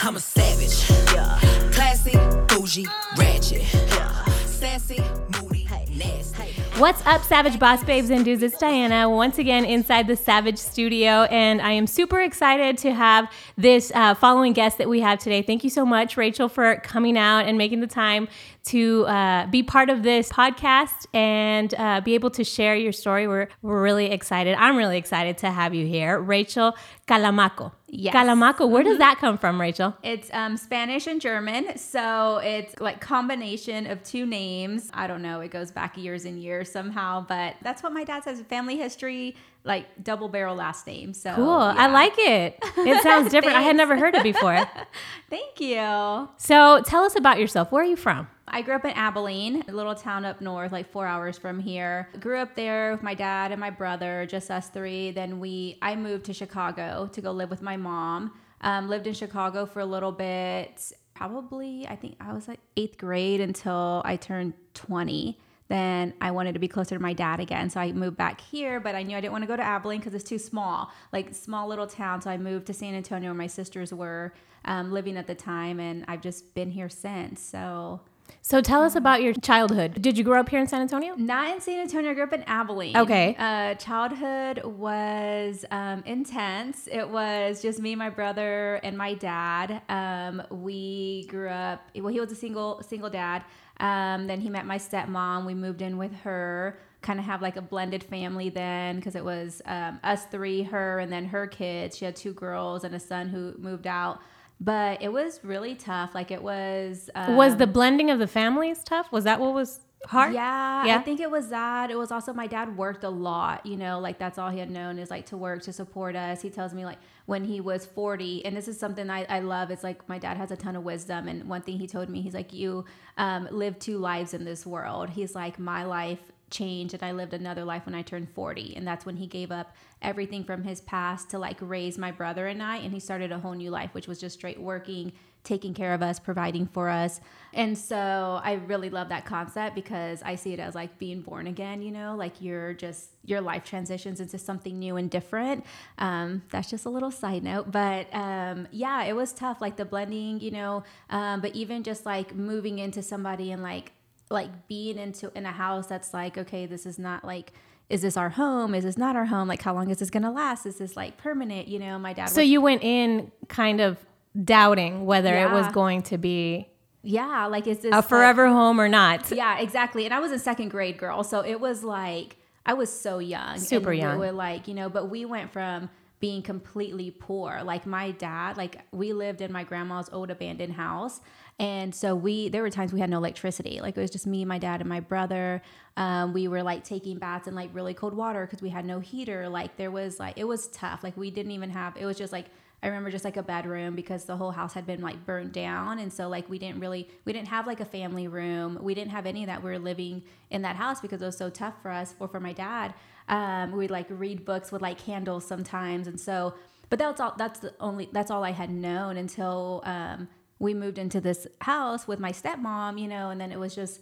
I'm a savage. Yeah. Classy, bougie, ratchet. Yeah. Sassy, moody, nasty. What's up, Savage Boss Babes and Dudes? It's Diana once again inside the Savage Studio, and I am super excited to have this uh, following guest that we have today. Thank you so much, Rachel, for coming out and making the time to uh, be part of this podcast and uh, be able to share your story. We're, we're really excited. I'm really excited to have you here. Rachel Calamaco. Yes. Calamaco, where does that come from, Rachel? It's um, Spanish and German, so it's like combination of two names. I don't know, it goes back years and years somehow, but that's what my dad says. Family history, like double barrel last name. So Cool. I like it. It sounds different. I had never heard it before. Thank you. So tell us about yourself. Where are you from? I grew up in Abilene, a little town up north, like four hours from here. Grew up there with my dad and my brother, just us three. Then we, I moved to Chicago to go live with my mom. Um, lived in Chicago for a little bit, probably I think I was like eighth grade until I turned twenty. Then I wanted to be closer to my dad again, so I moved back here. But I knew I didn't want to go to Abilene because it's too small, like small little town. So I moved to San Antonio, where my sisters were um, living at the time, and I've just been here since. So. So tell us about your childhood. Did you grow up here in San Antonio? Not in San Antonio. I grew up in Abilene. Okay. Uh, childhood was um, intense. It was just me, my brother, and my dad. Um, we grew up. Well, he was a single single dad. Um, then he met my stepmom. We moved in with her. Kind of have like a blended family then, because it was um, us three, her, and then her kids. She had two girls and a son who moved out. But it was really tough. Like it was. Um, was the blending of the families tough? Was that what was hard? yeah, Yeah? I think it was that. It was also my dad worked a lot, you know, like that's all he had known is like to work to support us. He tells me like when he was 40, and this is something I, I love. It's like my dad has a ton of wisdom. And one thing he told me, he's like, You um, live two lives in this world. He's like, My life changed and I lived another life when I turned 40. And that's when he gave up everything from his past to like raise my brother and I. And he started a whole new life, which was just straight working, taking care of us, providing for us. And so I really love that concept because I see it as like being born again, you know, like you're just, your life transitions into something new and different. Um, that's just a little side note. But um, yeah, it was tough, like the blending, you know, um, but even just like moving into somebody and like, like being into in a house that's like okay this is not like is this our home? Is this not our home? Like how long is this gonna last? Is this like permanent? You know my dad So was, you went in kind of doubting whether it was going to be yeah like is this a like- forever home or not. yeah exactly and i was a second grade girl so it was like i was so young Super and young. we were like you know but we went from being completely poor like my dad like we lived in my grandma's old abandoned house and so we there were times we had no electricity like it was just me my dad and my brother um, we were like taking baths in like really cold water because we had no heater like there was like it was tough like we didn't even have it was just like I remember just like a bedroom because the whole house had been like burnt down. And so like we didn't really, we didn't have like a family room. We didn't have any that. We were living in that house because it was so tough for us or for my dad. Um, we'd like read books with like candles sometimes. And so, but that's all, that's the only, that's all I had known until um, we moved into this house with my stepmom, you know, and then it was just,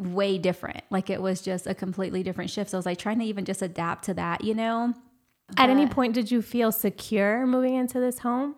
way different. Like it was just a completely different shift. So I was like trying to even just adapt to that, you know? At any point did you feel secure moving into this home?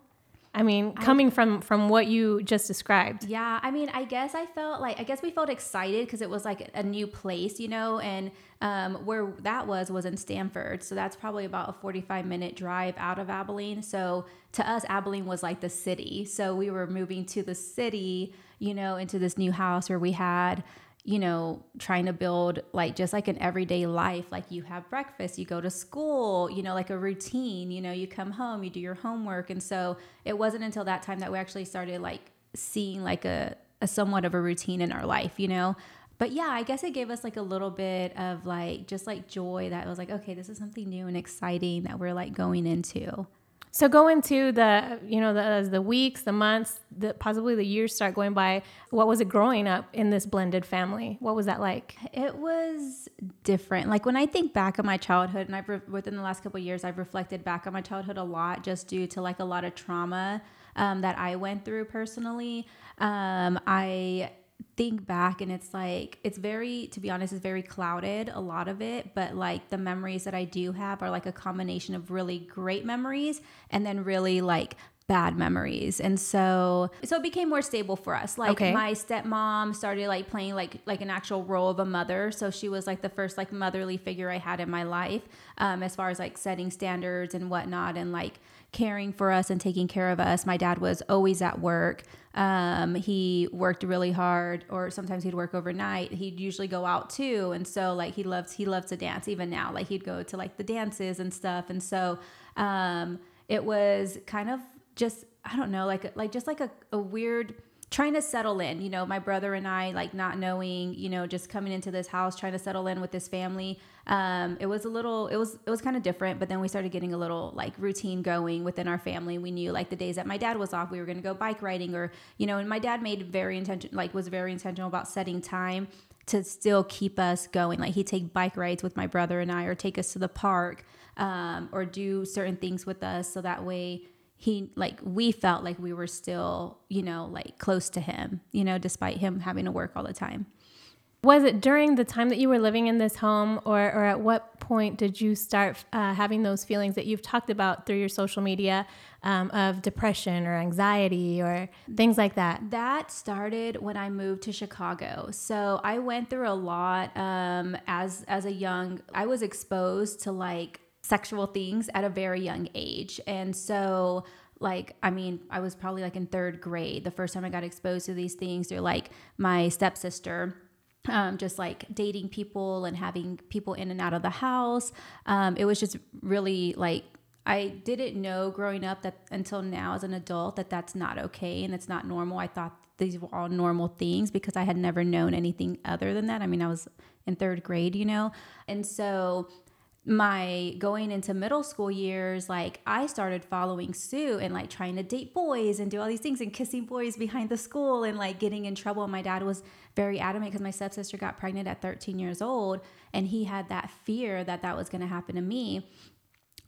I mean, coming from from what you just described. Yeah, I mean, I guess I felt like I guess we felt excited because it was like a new place, you know, and um, where that was was in Stamford, so that's probably about a forty-five minute drive out of Abilene. So to us, Abilene was like the city. So we were moving to the city, you know, into this new house where we had you know, trying to build like just like an everyday life. Like you have breakfast, you go to school, you know, like a routine, you know, you come home, you do your homework. And so it wasn't until that time that we actually started like seeing like a, a somewhat of a routine in our life, you know? But yeah, I guess it gave us like a little bit of like just like joy that was like, okay, this is something new and exciting that we're like going into. So go into the, you know, the the weeks, the months, the possibly the years start going by. What was it growing up in this blended family? What was that like? It was different. Like when I think back on my childhood, and I've re- within the last couple years, I've reflected back on my childhood a lot, just due to like a lot of trauma um, that I went through personally. Um, I think back and it's like it's very to be honest it's very clouded a lot of it but like the memories that i do have are like a combination of really great memories and then really like bad memories. And so so it became more stable for us. Like Okay. my stepmom started like playing like like an actual role of a mother. So she was like the first like motherly figure i had in my life um, as far as like setting standards and whatnot and like caring for us and taking care of us. My dad was always at work. Um, he worked really hard or sometimes he'd work overnight. He'd usually go out too. And so like he loves he loves to dance even now. Like he'd go to like the dances and stuff. And so um, it was kind of just I don't know, like like just like a, a weird trying to settle in. You know, my brother and I like not knowing, you know, just coming into this house, trying to settle in with this family. Um, it was a little, it was it was kind of different, but then we started getting a little like routine going within our family. We knew like the days that my dad was off, we were going to go bike riding, or you know, and my dad made very intention like was very intentional about setting time to still keep us going. Like he'd take bike rides with my brother and I, or take us to the park, um, or do certain things with us, so that way he like we felt like we were still you know like close to him you know despite him having to work all the time Was it during the time that you were living in this home, or, or at what point did you start uh, having those feelings that you've talked about through your social media um, of depression or anxiety or things like that? that started when I moved to Chicago. So I went through a lot um, as as a young. I was exposed to like sexual things at a very young age, and so like I mean I was probably like in third grade the first time I got exposed to these things. They're like my stepsister um, just like dating people and having people in and out of the house. Um, it was just really like I didn't know growing up that until now as an adult that that's not okay and it's not normal. I thought these were all normal things because I had never known anything other than that. I mean, I was in third grade, you know, and so my going into middle school years, like I started following Sue and like trying to date boys and do all these things and kissing boys behind the school and like getting in trouble. And my dad was very adamant because my stepsister got pregnant at 13 years old and he had that fear that that was going to happen to me.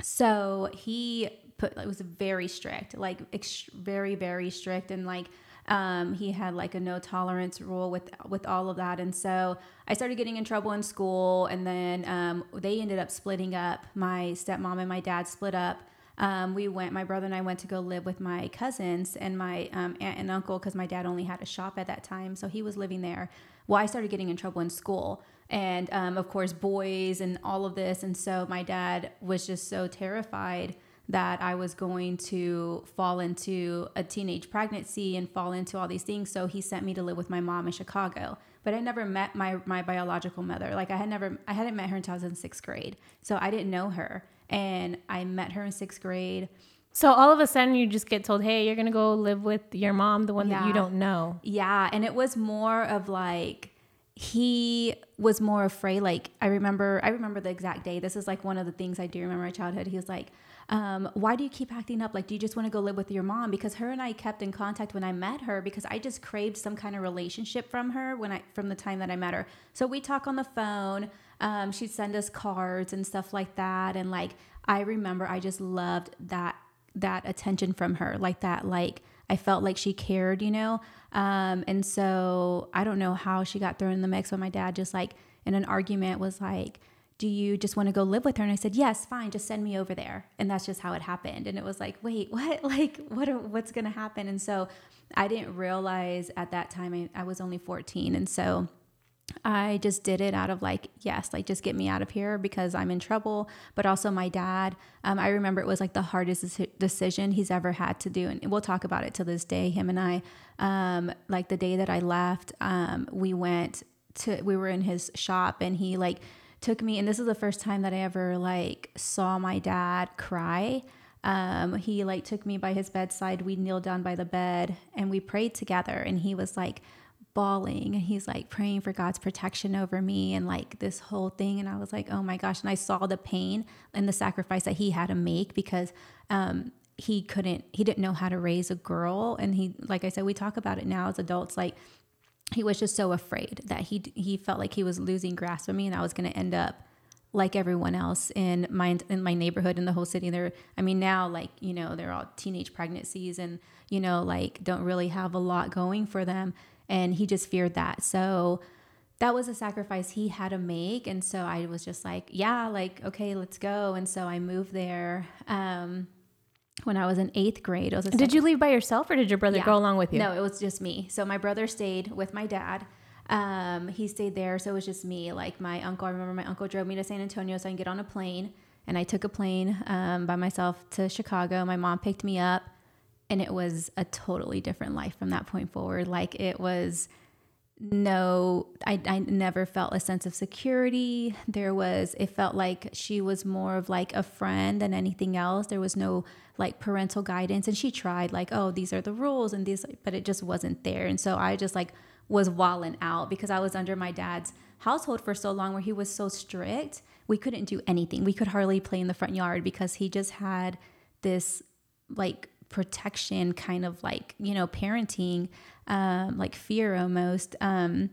So he put it was very strict, like ex- very very strict, and like um, he had like a no tolerance rule with with all of that. And so I started getting in trouble in school, and then um, they ended up splitting up. My stepmom and my dad split up. Um, we went, my brother and I went to go live with my cousins and my um, aunt and uncle because my dad only had a shop at that time, so he was living there. Well, I started getting in trouble in school and um, of course boys and all of this and so my dad was just so terrified that i was going to fall into a teenage pregnancy and fall into all these things so he sent me to live with my mom in chicago but i never met my, my biological mother like i had never i hadn't met her until i was in sixth grade so i didn't know her and i met her in sixth grade So all of a sudden, you just get told, "Hey, you're gonna go live with your mom, the one that you don't know." Yeah, and it was more of like he was more afraid. Like I remember, I remember the exact day. This is like one of the things I do remember in my childhood. He was like, um, "Why do you keep acting up? Like, do you just want to go live with your mom?" Because her and I kept in contact when I met her because I just craved some kind of relationship from her when I from the time that I met her. So we talk on the phone. Um, she'd send us cards and stuff like that, and like I remember, I just loved that that attention from her, like that, like. I felt like she cared, you know? Um, and so I don't know how she got thrown in the mix, but my dad just like in an argument was like, Do you just want to go live with her? And I said, Yes, fine, just send me over there. And that's just how it happened. And it was like, Wait, what? Like, what? are- What's going to happen? And so I didn't realize at that time I, I was only 14. And so I just did it out of like, yes, like just get me out of here because I'm in trouble. But also, my dad, um, I remember it was like the hardest decision he's ever had to do. And we'll talk about it to this day, him and I. Um, like the day that I left, um, we went to, we were in his shop and he like took me, and this is the first time that I ever like saw my dad cry. Um, he like took me by his bedside. We kneeled down by the bed and we prayed together. And he was like, bawling and he's like praying for God's protection over me and like this whole thing and I was like oh my gosh and I saw the pain and the sacrifice that he had to make because um he couldn't he didn't know how to raise a girl and he like I said we talk about it now as adults like he was just so afraid that he he felt like he was losing grasp of me and I was going to end up like everyone else in my in my neighborhood in the whole city. They're i mean now like you know they're all teenage pregnancies and you know like don't really have a lot going for them. And he just feared that. So that was a sacrifice he had to make. And so i was just like yeah like okay let's go. And so i moved there. Um when I was in eighth grade. It was Did you leave by yourself or did your brother Yeah. go along with you? No, it was just me. So my brother stayed with my dad. Um, he stayed there, so it was just me. Like my uncle, I remember my uncle drove me to San Antonio so I can get on a plane, and I took a plane um, by myself to Chicago. My mom picked me up, and it was a totally different life from that point forward. Like it was no I, I never felt a sense of security. There was it felt like she was more of like a friend than anything else. There was no like parental guidance. And she tried like oh these are the rules and these but it just wasn't there. And so i just like was walling out because i was under my dad's household for so long where he was so strict. We couldn't do anything. We could hardly play in the front yard because he just had this like protection kind of like you know parenting um like fear almost. Um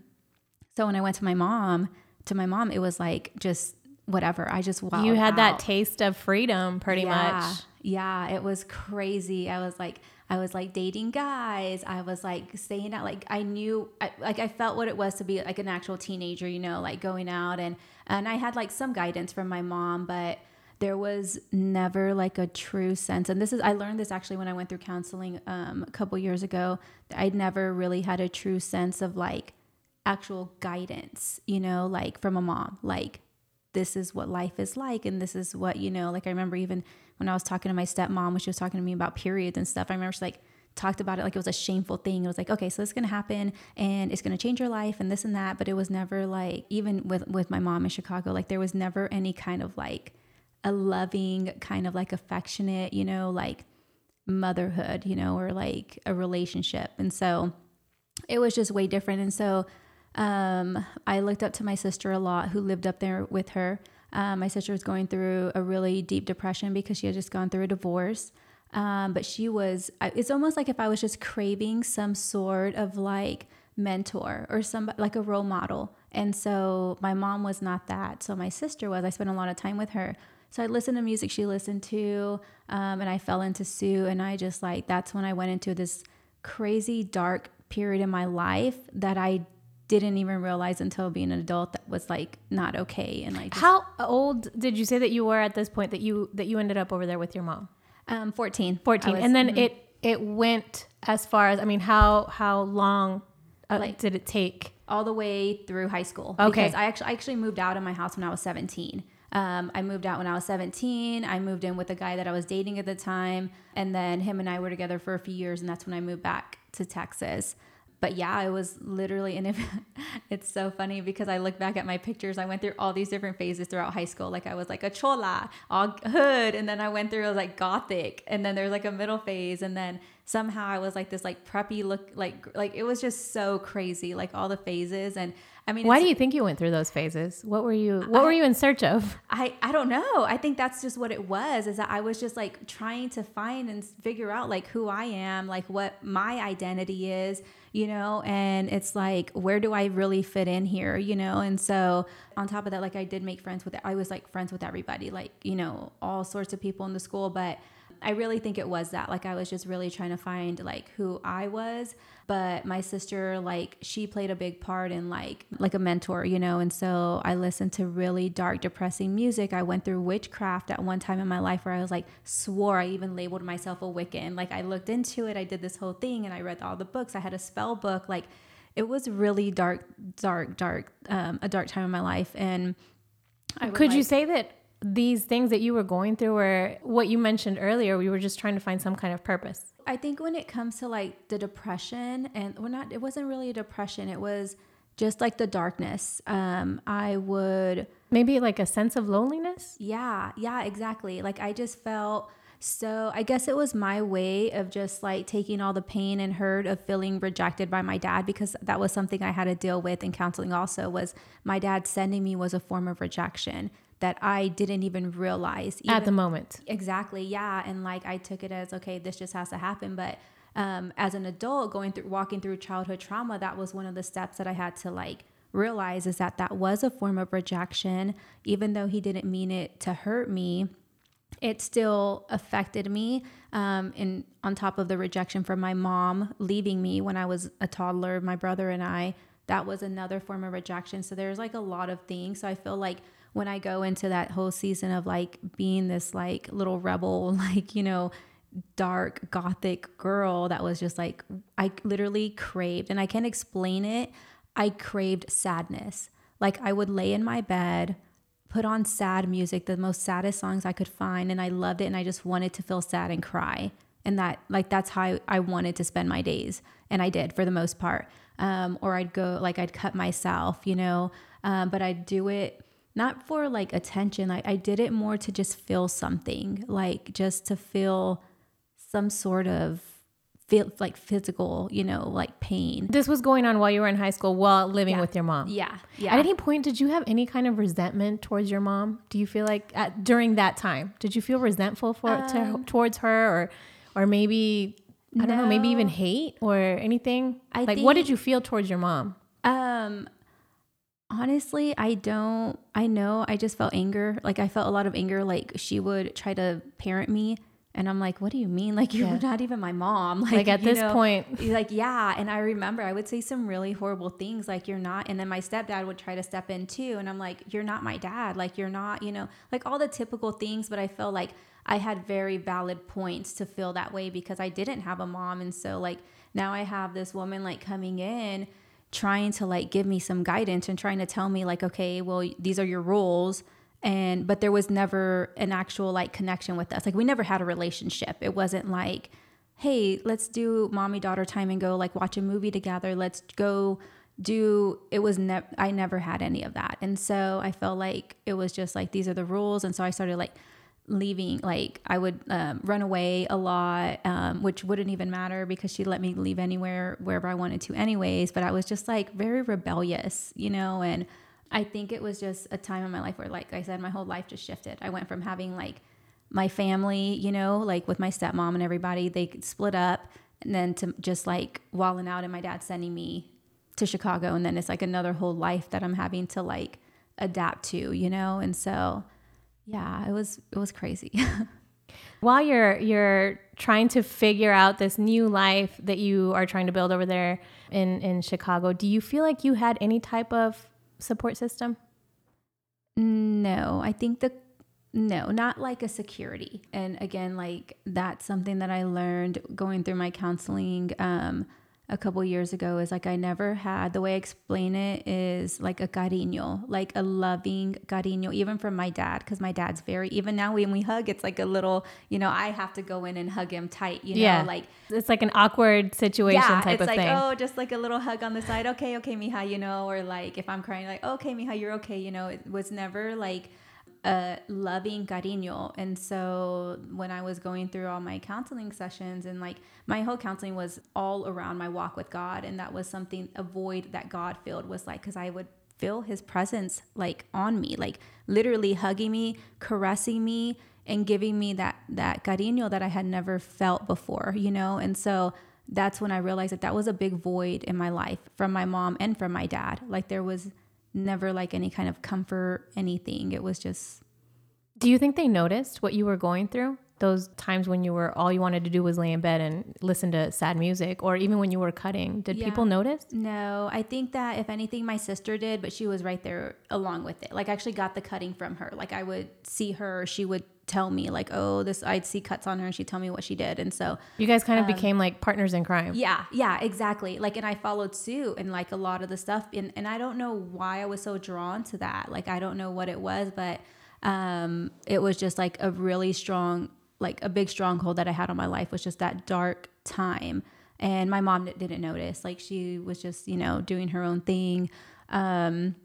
so when i went to my mom to my mom it was like just whatever. I just wowed you had that taste of freedom pretty yeah, much. yeah it was crazy. I was like i was like dating guys. I was like staying out like i knew I, like i felt what it was to be like an actual teenager you know like going out and and i had like some guidance from my mom but there was never like a true sense and this is i learned this actually when i went through counseling um, a couple years ago i'd never really had a true sense of like actual guidance you know like from a mom like this is what life is like and this is what you know like i remember even when i was talking to my stepmom when she was talking to me about periods and stuff i remember she like talked about it like it was a shameful thing. It was like okay so this is going to happen and it's going to change your life and this and that but it was never like even with with my mom in chicago like there was never any kind of like a loving kind of like affectionate you know like motherhood you know or like a relationship and so it was just way different and so um, I looked up to my sister a lot, who lived up there with her. Um, my sister was going through a really deep depression because she had just gone through a divorce. Um, but she was, it's almost like if I was just craving some sort of like mentor or some like a role model. And so my mom was not that. So my sister was. I spent a lot of time with her. So I listened to music she listened to, um, and I fell into Sue. And I just like, that's when I went into this crazy dark period in my life that I didn't even realize until being an adult that was like not okay and like How old did you say that you were at this point that you that you ended up over there with your mom? um 14 14 was- and then mhm. it it went as far as i mean how how long uh, Like- did it take all the way through high school Okay. because I actually I actually moved out of my house when I was 17 um, I moved out when I was 17 I moved in with a guy that I was dating at the time and then him and I were together for a few years and that's when I moved back to Texas but yeah, I was literally, in if, it's so funny because I look back at my pictures. I went through all these different phases throughout high school. Like I was like a chola, all hood, and then I went through like gothic, and then there's like a middle phase, and then somehow I was like this like preppy look, like like it was just so crazy, like all the phases. And I mean, why do you think you went through those phases what were you what were you in search of I, I don't know. I think that's just what it was is that I was just like trying to find and figure out like who I am, like what my identity is, you know, and it's like where do I really fit in here, you know? And so on top of that like I did make friends with I was like friends with everybody, like, you know, all sorts of people in the school, but I really think it was that. Like I was just really trying to find like who I was. But my sister, like, she played a big part in like like a mentor, you know. And so I listened to really dark, depressing music. I went through witchcraft at one time in my life where I was like swore I even labeled myself a Wiccan. Like I looked into it, I did this whole thing and I read all the books. I had a spell book. Like it was really dark, dark, dark, um, a dark time in my life. And I could you say that these things that you were going through were what you mentioned earlier we were just trying to find some kind of purpose I think when it comes to like the depression, and we're not, it wasn't really a depression. It was just like the darkness. Um, I would, maybe like a sense of loneliness yeah, yeah, exactly. Like I just felt so, I guess it was my way of just like taking all the pain and hurt of feeling rejected by my dad because that was something I had to deal with in counseling also was my dad sending me was a form of rejection that I didn't even realize at the moment Exactly. Yeah. And like I took it as okay, this just has to happen. But um, as an adult going through walking through childhood trauma, that was one of the steps that I had to like realize is that that was a form of rejection, even though he didn't mean it to hurt me. It still affected me. Um, and on top of the rejection from my mom leaving me when I was a toddler, my brother and I, that was another form of rejection. So there's like a lot of things. So I feel like when I go into that whole season of like being this like little rebel, like, you know, dark gothic girl that was just like I literally craved and I can't explain it. I craved sadness. Like I would lay in my bed, put on sad music, the most saddest songs I could find and I loved it and I just wanted to feel sad and cry. And that like that's how I, I wanted to spend my days and I did for the most part. Um, or I'd go like I'd cut myself, you know, um, but I'd do it not for like attention. I, I did it more to just feel something, like just to feel some sort of feel like physical, you know, like pain. This was going on while you were in high school while living Yeah. with your mom. Yeah. Yeah. At any point, did you have any kind of resentment towards your mom? Do you feel like at, during that time, did you feel resentful for to, towards her, or, or maybe I don't know, maybe even hate or anything? I like, what did you feel towards your mom? Um honestly, I don't I know I just felt anger. Like I felt a lot of anger like she would try to parent me and I'm like, "What do you mean? Like you're Yeah. not even my mom." Like, Like, at this know, point- like yeah, and I remember I would say some really horrible things like you're not and then my stepdad would try to step in too and I'm like, "You're not my dad. Like you're not, you know, like all the typical things, but I felt like I had very valid points to feel that way because I didn't have a mom and so like now I have this woman like coming in trying to like give me some guidance and trying to tell me like okay well these are your rules and but there was never an actual like connection with us. Like we never had a relationship. It wasn't like hey let's do mommy daughter time and go like watch a movie together. Let's go do it was never i never had any of that. And so i felt like it was just like these are the rules. And so i started like leaving like i would um, run away a lot um, which wouldn't even matter because she let me leave anywhere wherever i wanted to anyways but i was just like very rebellious you know and i think it was just a time in my life where like i said my whole life just shifted. I went from having like my family you know like with my stepmom and everybody they split up and then to just like walling out and my dad sending me to chicago and then it's like another whole life that i'm having to like adapt to you know and so yeah it was it was crazy While you're you're trying to figure out this new life that you are trying to build over there in in Chicago, do you feel like you had any type of support system? no i think the no not like a security and again like that's something that i learned going through my counseling um a couple years ago is like I never had the way I explain it is like a cariño, like a loving cariño, even from my dad, because my dad's very even now when we hug, it's like a little, you know, I have to go in and hug him tight, you know, yeah. like it's like an awkward situation yeah, type it's of like thing. oh, just like a little hug on the side. Okay, okay, Mija, you know, or like if I'm crying, like okay, Mija, you're okay, you know. It was never like a loving cariño, and so when I was going through all my counseling sessions and like my whole counseling was all around my walk with God, and that was something a void that God filled was like because I would feel His presence like on me, like literally hugging me, caressing me, and giving me that that cariño that I had never felt before, you know, and so that's when I realized that that was a big void in my life from my mom and from my dad. Like there was never like any kind of comfort, anything. It was just Do you think they noticed what you were going through? Those times when you were all you wanted to do was lay in bed and listen to sad music, or even when you were cutting, did Yeah. people notice? no. I think that if anything, my sister did, but she was right there along with it. Like I actually got the cutting from her. Like I would see her, she would tell me like, oh, this. I'd see cuts on her, and she'd tell me what she did, and so You guys kind of Um, became like partners in crime. Yeah, yeah, exactly. Like, and I followed suit and like a lot of the stuff. And, and I don't know why I was so drawn to that. Like, I don't know what it was, but um, it was just like a really strong, like a big stronghold that I had on my life was just that dark time. And my mom didn't notice. Like, she was just, you know, doing her own thing. Um,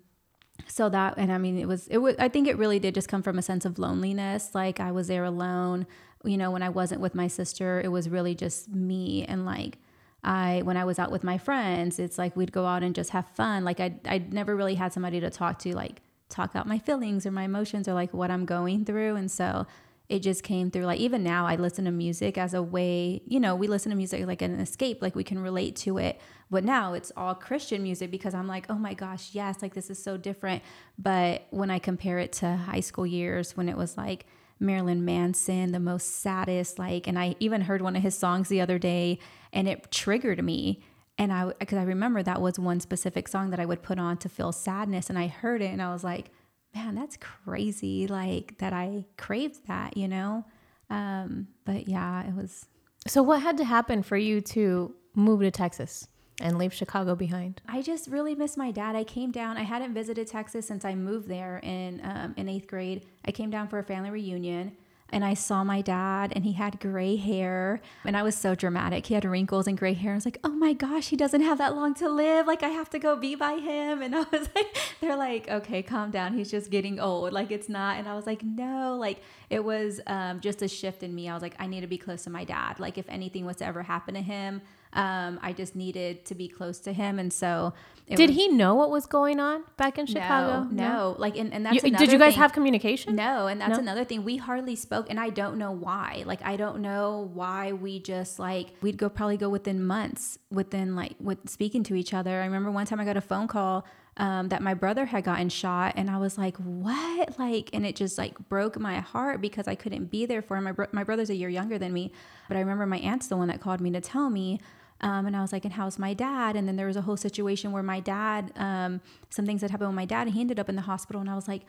so that and i mean it was it was i think it really did just come from a sense of loneliness like i was there alone you know when i wasn't with my sister it was really just me and like i when i was out with my friends it's like we'd go out and just have fun like i i never really had somebody to talk to like talk out my feelings or my emotions or like what i'm going through and so it just came through. Like even now i listen to music as a way you know we listen to music like an escape like we can relate to it. But now it's all christian music because i'm like oh my gosh yes like this is so different. But when i compare it to high school years when it was like marilyn manson the most saddest like and i even heard one of his songs the other day and it triggered me. And i because i remember that was one specific song that i would put on to feel sadness. And i heard it and i was like man, that's crazy. Like that I craved that, you know? Um, but yeah, it was So what had to happen for you to move to Texas and leave Chicago behind? I just really miss my dad. I came down. I hadn't visited Texas since I moved there in um, in eighth grade. I came down for a family reunion, and I saw my dad, and he had gray hair, and I was so dramatic. He had wrinkles and gray hair. I was like, "Oh my gosh, he doesn't have that long to live. Like I have to go be by him." And I was like, "They're like, okay, calm down. He's just getting old. Like it's not." And I was like, "No." Like it was um, just a shift in me. I was like, "I need to be close to my dad. Like if anything was to ever happen to him." Um, I just needed to be close to him, and so it Did was- he know what was going on back in Chicago? no, no, like, and, and that's You- another did you guys thing. have communication? No, and that's No? another thing. We hardly spoke, and I don't know why. Like, I don't know why we just like we'd go probably go within months within like with speaking to each other. I remember one time I got a phone call um, that my brother had gotten shot, and I was like, "What?" Like, and it just like broke my heart because I couldn't be there for him. My bro- my brother's a year younger than me, but I remember my aunt's the one that called me to tell me. Um, and I was like, and how's my dad? And then there was a whole situation where my dad, um, some things that happened with my dad, he ended up in the hospital. And I was like,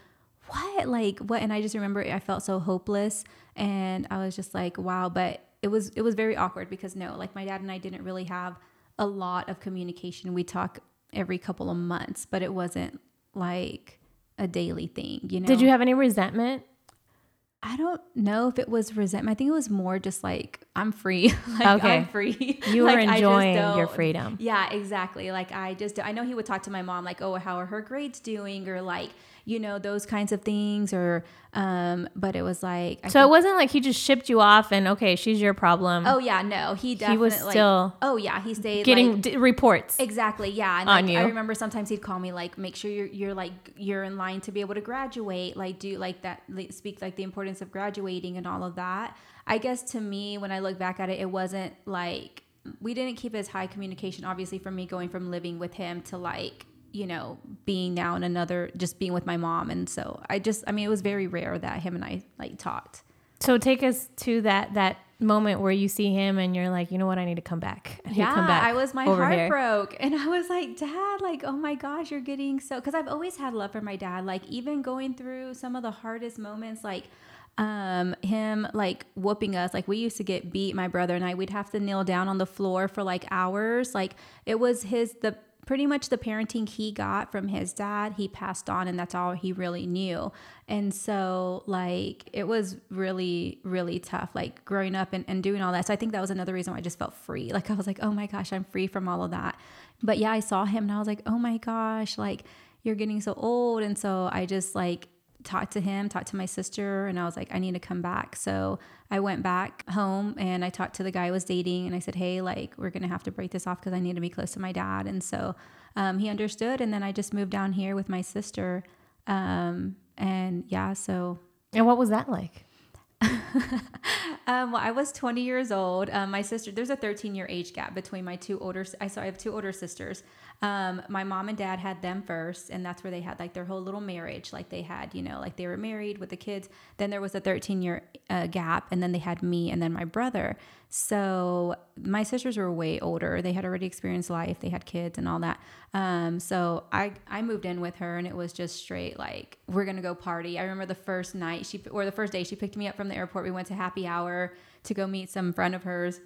what? Like, what? And I just remember I felt so hopeless. And I was just like, wow. But it was, it was very awkward because no, like my dad and I didn't really have a lot of communication. We talk every couple of months, but it wasn't like a daily thing, you know? Did you have any resentment? I don't know if it was resentment. I think it was more just like I'm free. like Okay. I'm free. You were Like, just enjoying your freedom. Yeah, exactly. Like I just I know he would talk to my mom like, "Oh, how are her grades doing?" or like, you know, those kinds of things or um but it was like I So it wasn't like he just shipped you off and okay, she's your problem. Oh yeah, no. He definitely was still Oh yeah, he stayed getting like, d- reports. Exactly. Yeah. And on like, you. I remember sometimes he'd call me like, make sure you're you're like you're in line to be able to graduate. Like do like that. Like, speak like the importance of graduating and all of that. I guess to me, when I look back at it, it wasn't like we didn't keep as high communication. Obviously, from me going from living with him to like you know being now in another just being with my mom and so i just i mean it was very rare that him and i like talked So take us to that that moment where you see him and you're like, you know what, I need to come back. I yeah, come back I was my heart here. broke, and I was like, Dad, like, oh my gosh, you're getting so. Because I've always had love for my dad. Like, even going through some of the hardest moments, like um him like whooping us like we used to get beat my brother and i we'd have to kneel down on the floor for like hours like it was his the pretty much the parenting he got from his dad he passed on and that's all he really knew. And so like it was really really tough like growing up and, and doing all that. So i think that was another reason why i just felt free. Like i was like oh my gosh i'm free from all of that. But yeah i saw him and i was like oh my gosh like you're getting so old. And so i just like talked to him, talked to my sister, and I was like, I need to come back. So I went back home and I talked to the guy I was dating, and I said, Hey, like, we're gonna have to break this off because I need to be close to my dad. And so um, he understood, and then I just moved down here with my sister. Um, and yeah, so And what was that like? um, well, I was 20 years old. Um, my sister, there's a 13 year age gap between my two older. I so I have two older sisters. Um, my mom and dad had them first, and that's where they had like their whole little marriage. Like they had, you know, like they were married with the kids. Then there was a 13 year uh, gap, and then they had me and then my brother. So my sisters were way older. They had already experienced life. They had kids and all that. Um, so I I moved in with her, and it was just straight like we're gonna go party. I remember the first night she or the first day she picked me up from the airport. We went to happy hour to go meet some friend of hers.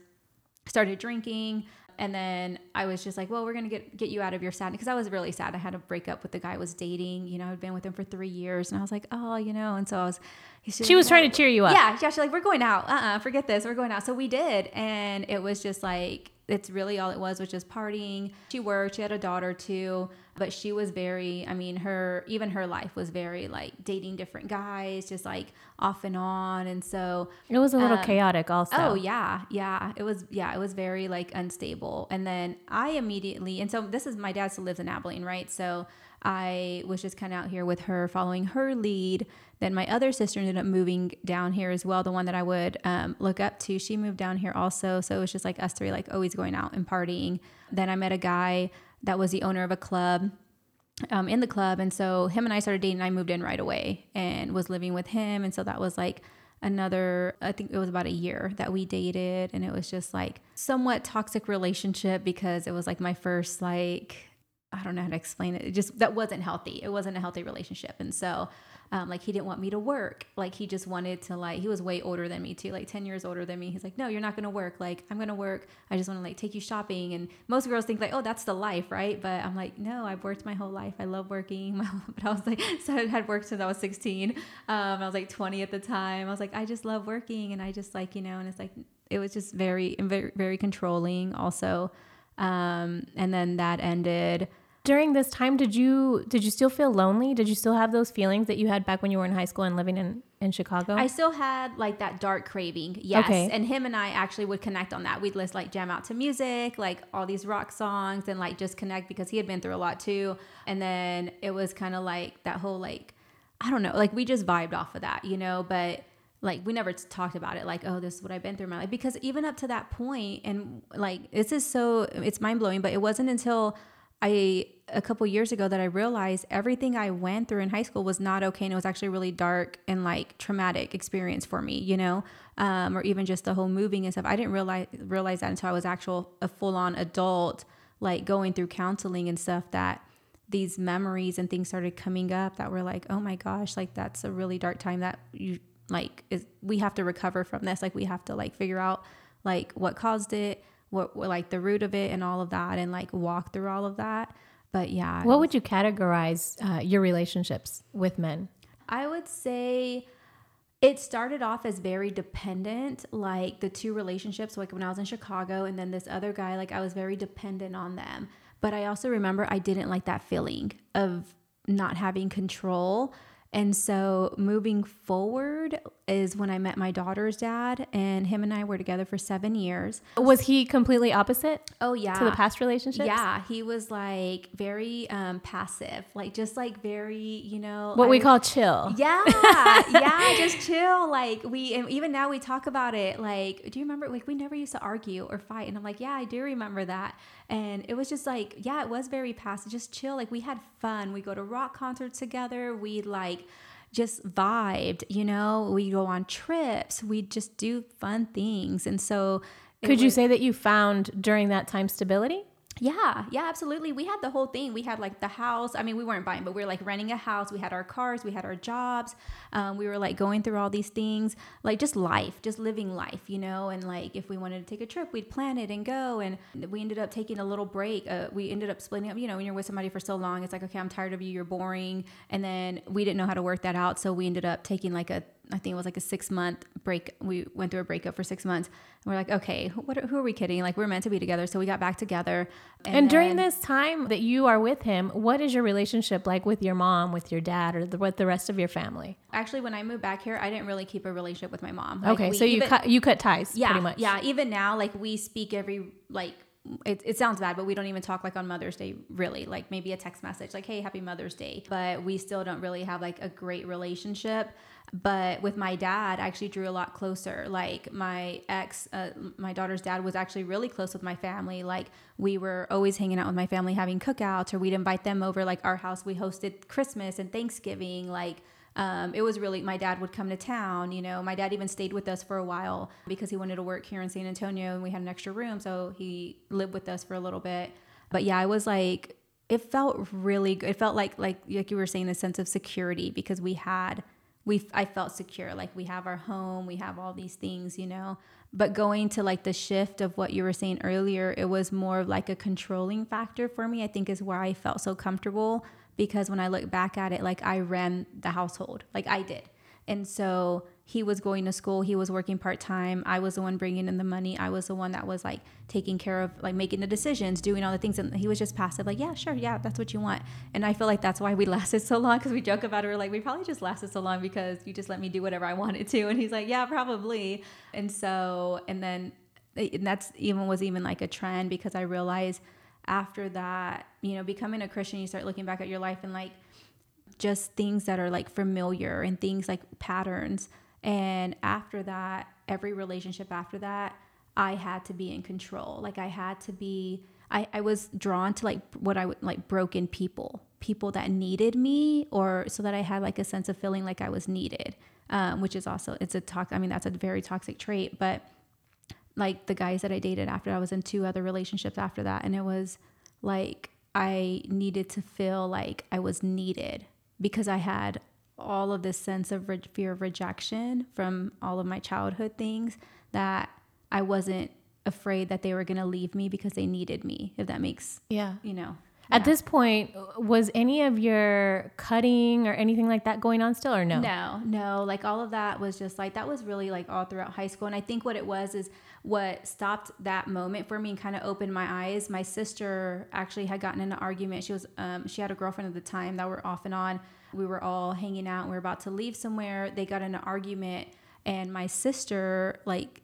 Started drinking. And then I was just like, well, we're gonna get get you out of your sadness because I was really sad. I had a break up with the guy I was dating. You know, I'd been with him for three years, and I was like, oh, you know. And so I was. She was like, trying "No." to cheer you up. Yeah, yeah. She's like, we're going out. Uh, uh forget this. We're going out. So we did, and it was just like it's really all it was, was just partying. She worked. She had a daughter too, but she was very. I mean, her even her life was very like dating different guys, just like off and on, and so It was a little Um, chaotic also. Oh yeah, yeah. It was yeah, it was very like unstable. And then I immediately and so this is my dad still lives in Abilene, right? So I was just kind of out here with her, following her lead. Then my other sister ended up moving down here as well. The one that I would um, look up to, she moved down here also. So it was just like us three, like always going out and partying. Then I met a guy that was the owner of a club um, in the club. And so him and I started dating. I moved in right away and was living with him. And so that was like another, I think it was about a year that we dated. And it was just like somewhat toxic relationship because it was like my first like I don't know how to explain it. It just that wasn't healthy. It wasn't a healthy relationship. And so um, like he didn't want me to work. Like he just wanted to like he was way older than me too, like 10 years older than me. He's like, "No, you're not going to work. Like I'm going to work. I just want to like take you shopping." And most girls think like, "Oh, that's the life, right?" But I'm like, "No, I've worked my whole life. I love working." but I was like, so I had worked since I was 16. Um, I was like 20 at the time. I was like, "I just love working." And I just like, you know, and it's like it was just very very very controlling also. Um, and then that ended during this time did you did you still feel lonely? Did you still have those feelings that you had back when you were in high school and living in in chicago? I still had like that dark craving yes. Okay. and him and i actually would connect on that. We'd list like jam out to music like all these rock songs and like just connect because he had been through a lot too. And then it was kind of like that whole like i don't know like we just vibed off of that you know? But like we never talked about it like oh this is what i've been through in my life. Because even up to that point and like this is so it's mind-blowing but it wasn't until I a couple years ago that I realized everything I went through in high school was not okay and it was actually really dark and like traumatic experience for me, you know, um, or even just the whole moving and stuff. I didn't realize realize that until I was actual a full on adult, like going through counseling and stuff that these memories and things started coming up that were like, oh my gosh, like that's a really dark time that you like is we have to recover from this. Like we have to like figure out like what caused it what, what like the root of it and all of that and like walk through all of that. But yeah. What would you categorize uh, your relationships with men? I would say it started off as very dependent like the two relationships like when i was in chicago and then this other guy like i was very dependent on them. But i also remember i didn't like that feeling of not having control. And so moving forward is when I met my daughter's dad, and him and I were together for seven years. Was he completely opposite? Oh, yeah. To the past relationships? Yeah. He was like very um, passive, like just like very, you know. What I, we call chill. Yeah. yeah. Just chill. Like we, and even now we talk about it. Like, do you remember? Like, we never used to argue or fight. And I'm like, yeah, I do remember that. And it was just like, yeah, it was very passive, just chill. Like we had fun. We go to rock concerts together. We like just vibed, you know, we go on trips, we just do fun things. And so could was, you say that you found during that time stability? Yeah, yeah, absolutely. We had the whole thing. We had like the house. I mean, we weren't buying, but we were like renting a house. We had our cars, we had our jobs. Um, we were like going through all these things, like just life, just living life, you know. And like if we wanted to take a trip, we'd plan it and go. And we ended up taking a little break. Uh, we ended up splitting up. You know, when you're with somebody for so long, it's like, okay, I'm tired of you. You're boring. And then we didn't know how to work that out, so we ended up taking like a I think it was like a six month break. We went through a breakup for six months. And we're like, okay, what, who are we kidding? Like, we're meant to be together. So we got back together. And, and during this time that you are with him, what is your relationship like with your mom, with your dad, or the, with the rest of your family? Actually, when I moved back here, I didn't really keep a relationship with my mom. Like, okay, so you even, cut you cut ties. Yeah, pretty much. Yeah, even now, like we speak every like it, it sounds bad, but we don't even talk like on Mother's Day, really. Like maybe a text message, like, hey, happy Mother's Day. But we still don't really have like a great relationship. But with my dad, I actually drew a lot closer. Like my ex, uh, my daughter's dad was actually really close with my family. Like we were always hanging out with my family, having cookouts, or we'd invite them over. Like our house, we hosted Christmas and Thanksgiving. Like um, it was really my dad would come to town. You know, my dad even stayed with us for a while because he wanted to work here in San Antonio, and we had an extra room, so he lived with us for a little bit. But yeah, I was like, it felt really good. It felt like like like you were saying, a sense of security because we had we I felt secure. Like we have our home, we have all these things, you know. But going to like the shift of what you were saying earlier, it was more of like a controlling factor for me. I think is where I felt so comfortable because when I look back at it, like I ran the household, like I did. And so he was going to school, he was working part time. I was the one bringing in the money. I was the one that was like taking care of, like making the decisions, doing all the things. And he was just passive, like, yeah, sure, yeah, that's what you want. And I feel like that's why we lasted so long because we joke about it. We're like, we probably just lasted so long because you just let me do whatever I wanted to. And he's like, yeah, probably. And so, and then, and that's even was even like a trend because I realized after that, you know, becoming a Christian, you start looking back at your life and like, just things that are like familiar and things like patterns. And after that, every relationship after that, I had to be in control. Like I had to be, I, I was drawn to like what I would like broken people, people that needed me, or so that I had like a sense of feeling like I was needed, um, which is also, it's a toxic, I mean, that's a very toxic trait. But like the guys that I dated after, I was in two other relationships after that. And it was like, I needed to feel like I was needed because I had all of this sense of re- fear of rejection from all of my childhood things that I wasn't afraid that they were going to leave me because they needed me, if that makes, Yeah. you know. At this point, was any of your cutting or anything like that going on still or no? No, no, like all of that was just like that was really like all throughout high school. And I think what it was is what stopped that moment for me and kind of opened my eyes. My sister actually had gotten in an argument. She was um, she had a girlfriend at the time that were off and on. We were all hanging out and we were about to leave somewhere. They got in an argument and my sister like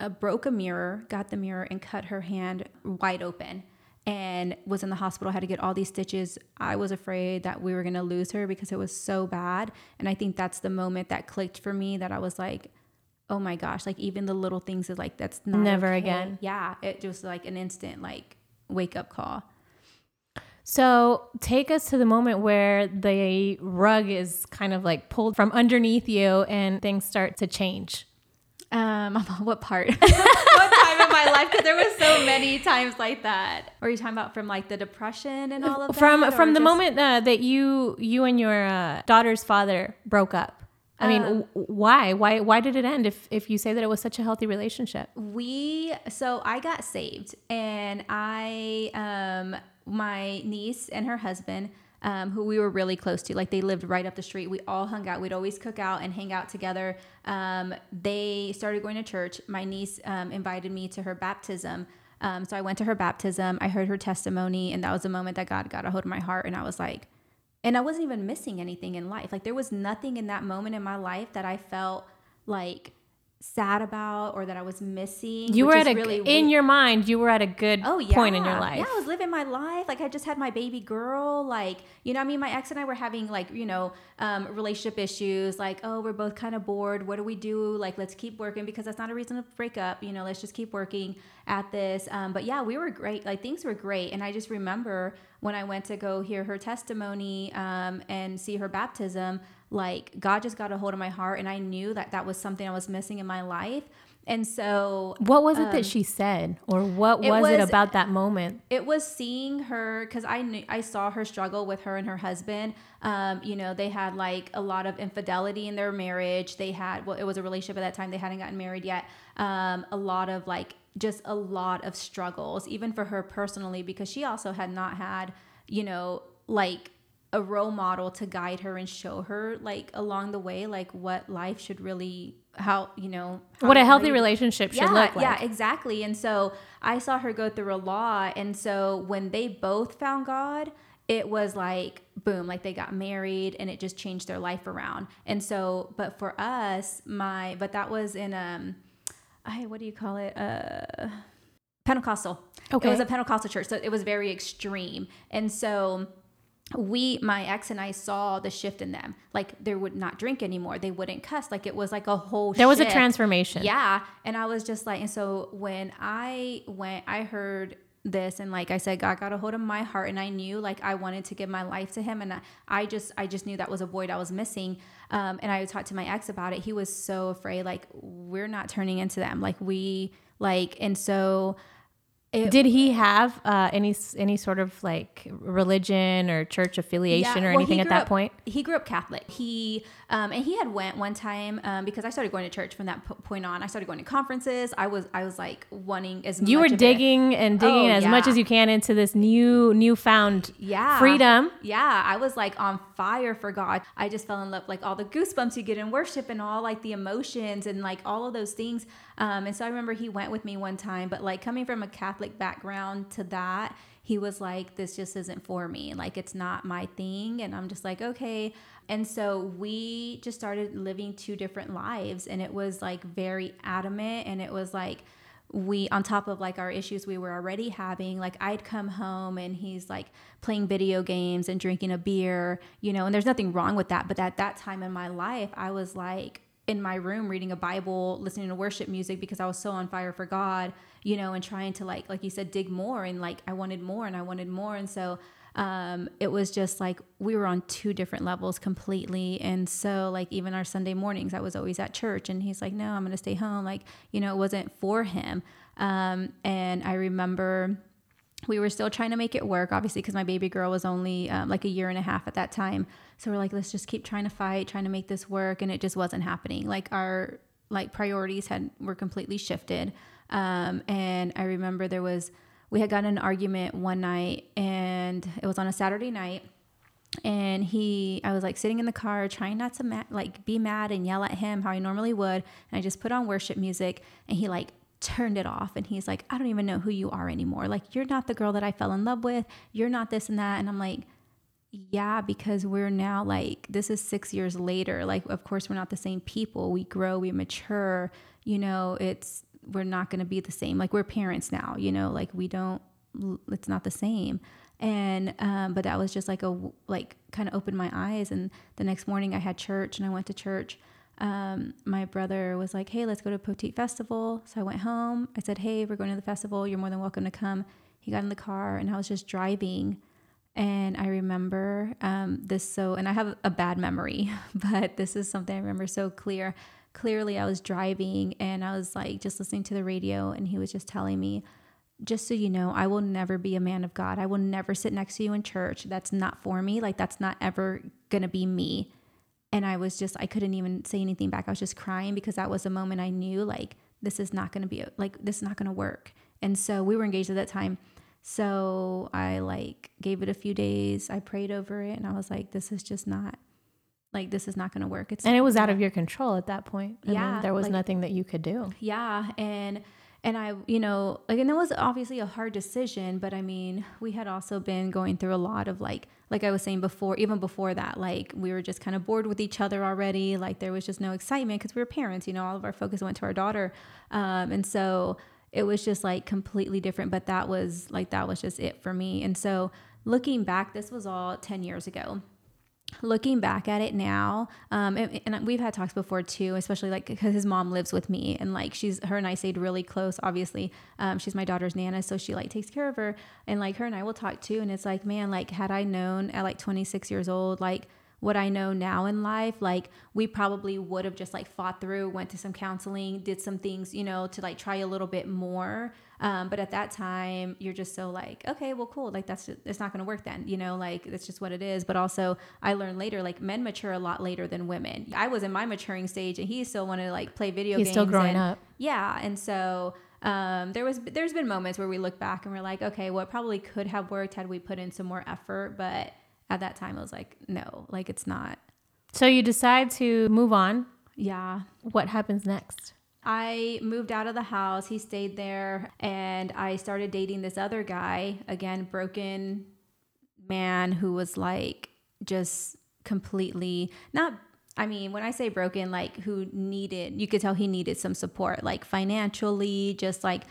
uh, broke a mirror, got the mirror and cut her hand wide open and was in the hospital had to get all these stitches i was afraid that we were going to lose her because it was so bad and i think that's the moment that clicked for me that i was like oh my gosh like even the little things is like that's not Never okay. again. yeah it just like an instant like wake up call So take us to the moment where the rug is kind of like pulled from underneath you and things start to change. Um what part what time in my life because there was so many times like that or are you talking about from like the depression and all of that From from the just- moment uh, that you you and your uh, daughter's father broke up. I mean, Um, why? Why why did it end if if you say that it was such a healthy relationship? we so i got saved and i um my niece and her husband um, who we were really close to. Like they lived right up the street. We all hung out. We'd always cook out and hang out together. Um, they started going to church. My niece um, invited me to her baptism. Um, so i went to her baptism. I heard her testimony and that was the moment that god got a hold of my heart and i was like and I wasn't even missing anything in life. Like there was nothing in that moment in my life that I felt like sad about or that I was missing. You were at a really in weird. your mind. You were at a good Oh yeah. point in your life. Yeah, I was living my life. Like I just had my baby girl. Like, you know, I mean, my ex and I were having like, you know, um, relationship issues. Like, oh, we're both kind of bored. What do we do? Like, let's keep working because that's not a reason to break up. You know, let's just keep working at this. Um, but yeah, we were great. Like things were great. And I just remember when I went to go hear her testimony um, and see her baptism, like God just got a hold of my heart, and I knew that that was something I was missing in my life. And so What was it that she said, or what Um, it was, it about that moment? it was seeing her because I knew I saw her struggle with her and her husband. Um, you know, they had like a lot of infidelity in their marriage. They had well, it was a relationship at that time. They hadn't gotten married yet. Um, a lot of like just a lot of struggles, even for her personally, because she also had not had you know like a role model to guide her and show her like along the way like what life should really how you know how What a healthy relationship should yeah, look like. Yeah, exactly. And so I saw her go through a lot. And so when they both found God, it was like boom, like they got married and it just changed their life around. And so, but for us, my but that was in um I what do you call it? Uh Pentecostal. Okay. It was a Pentecostal church. So it was very extreme. And so we my ex and I saw the shift in them. Like they would not drink anymore. They wouldn't cuss. Like it was like a whole There was a transformation. Yeah. And I was just like, and so when I went, I heard this and like I said, God got a hold of my heart and I knew like I wanted to give my life to him. And I, I just, I just knew that was a void I was missing. Um, and I talked to my ex about it. He was so afraid, like we're not turning into them. Like we like, and so it, Did he have uh, any any sort of like religion or church affiliation Yeah, or well, anything at that up- point? He grew up Catholic. He um, and he had went one time um, because I started going to church from that point on. I started going to conferences. I was I was like wanting as You were of it- digging and digging Oh, as much as you can into this new newfound yeah. freedom. yeah i was like on fire for god. I just fell in love like all the goosebumps you get in worship and all like the emotions and like all of those things. Um, and so i remember he went with me one time but like coming from a catholic background to that he was like this just isn't for me. Like it's not my thing. And i'm just like okay and so we just started living two different lives and it was like very adamant and it was like we on top of like our issues we were already having like i'd come home and he's like playing video games and drinking a beer you know and there's nothing wrong with that but at that time in my life i was like in my room reading a bible listening to worship music because i was so on fire for god you know and trying to like like you said dig more and like i wanted more and i wanted more. And so um, it was just like we were on two different levels completely. And so, like, even our Sunday mornings, I was always at church, and he's like, No, I'm gonna stay home. Like, you know, it wasn't for him. Um, and I remember we were still trying to make it work, obviously, because my baby girl was only um, like a year and a half at that time. So we're like, let's just keep trying to fight, trying to make this work, and it just wasn't happening. Like our like priorities had were completely shifted. Um, and I remember there was we had gotten an argument one night, and it was on a Saturday night. And he, I was like sitting in the car, trying not to ma- like be mad and yell at him how I normally would. And I just put on worship music, and he like turned it off and he's like i don't even know who you are anymore like you're not the girl that i fell in love with you're not this and that and i'm like yeah because we're now like this is 6 years later like of course we're not the same people we grow we mature you know it's we're not going to be the same like we're parents now you know like we don't it's not the same and um, but that was just like a like kind of opened my eyes and the next morning i had church and i went to church um, my brother was like, hey, let's go to Poteet Festival. So I went home. I said, hey, we're going to the festival. You're more than welcome to come. He got in the car and I was just driving. And I remember um, this so, and I have a bad memory, but this is something I remember so clear. Clearly, I was driving and I was like just listening to the radio, and he was just telling me, just so you know, I will never be a man of God. I will never sit next to you in church. That's not for me. Like, that's not ever going to be me and I was just I couldn't even say anything back. I was just crying because that was a moment I knew like this is not going to be like this is not going to work. And so we were engaged at that time. So I like gave it a few days. I prayed over it and I was like this is just not like this is not going to work. It's And it was out of your control at that point. I yeah, mean, there was like, nothing that you could do. Yeah, and and I, you know, like, and it was obviously a hard decision, but I mean, we had also been going through a lot of like, like I was saying before, even before that, like we were just kind of bored with each other already. Like there was just no excitement because we were parents, you know, all of our focus went to our daughter. Um, and so it was just like completely different, but that was like, that was just it for me. And so looking back, this was all 10 years ago looking back at it now um, and, and, we've had talks before too especially like because his mom lives with me and like she's her and i stayed really close obviously um, she's my daughter's nana so she like takes care of her and like her and i will talk too and it's like man like had i known at like 26 years old like what I know now in life, like we probably would have just like fought through, went to some counseling, did some things, you know, to like try a little bit more. Um, but at that time, you're just so like, okay, well, cool. Like that's just, it's not going to work then, you know, like that's just what it is. But also, I learned later, like men mature a lot later than women. I was in my maturing stage, and he still wanted to like play video He's games. He's still growing and, up. Yeah, and so um, there was there's been moments where we look back and we're like, okay, what well, probably could have worked had we put in some more effort, but at that time, I was like, no, like it's not. So you decide to move on. Yeah. What happens next? I moved out of the house. He stayed there, and I started dating this other guy. Again, broken man who was like just completely not I mean, when I say broken, like who needed, you could tell he needed some support, like financially, just like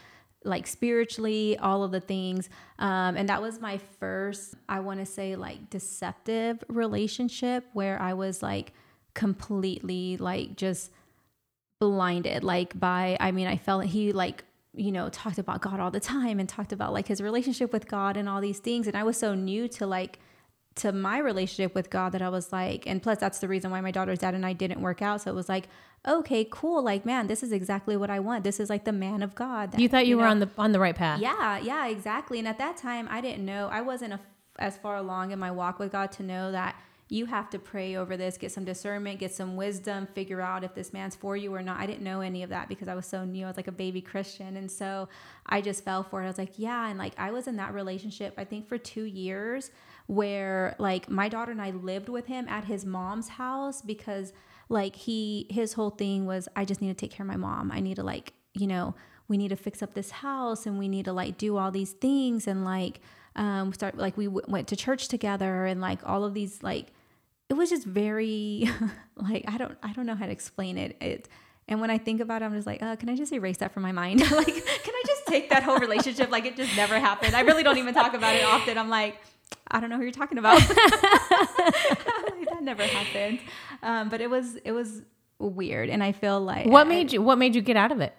like spiritually, all of the things. Um, and that was my first, I want to say, like deceptive relationship where I was like completely like just blinded, like by, I mean, I felt he like, you know, talked about God all the time and talked about like his relationship with God and all these things. And I was so new to like, to my relationship with God that I was like, and plus that's the reason why my daughter's dad and I didn't work out. So it was like, okay, cool. Like, man, this is exactly what I want. This is like the man of God. That, you thought you, you know, were on the on the right path. Yeah, yeah, exactly. And at that time, I didn't know. I wasn't a, as far along in my walk with God to know that you have to pray over this, get some discernment, get some wisdom, figure out if this man's for you or not. I didn't know any of that because I was so new. I was like a baby Christian. And so I just fell for it. I was like, yeah. And like I was in that relationship, I think for two years where like my daughter and I lived with him at his mom's house because like he his whole thing was I just need to take care of my mom. I need to like, you know, we need to fix up this house and we need to like do all these things and like um start like we w- went to church together and like all of these like it was just very like I don't I don't know how to explain it. It and when I think about it, I'm just like, uh, can I just erase that from my mind? like, can I just take that whole relationship like it just never happened? I really don't even talk about it often. I'm like, I don't know who you're talking about. that never happened. Um, but it was it was weird, and I feel like what made you what made you get out of it?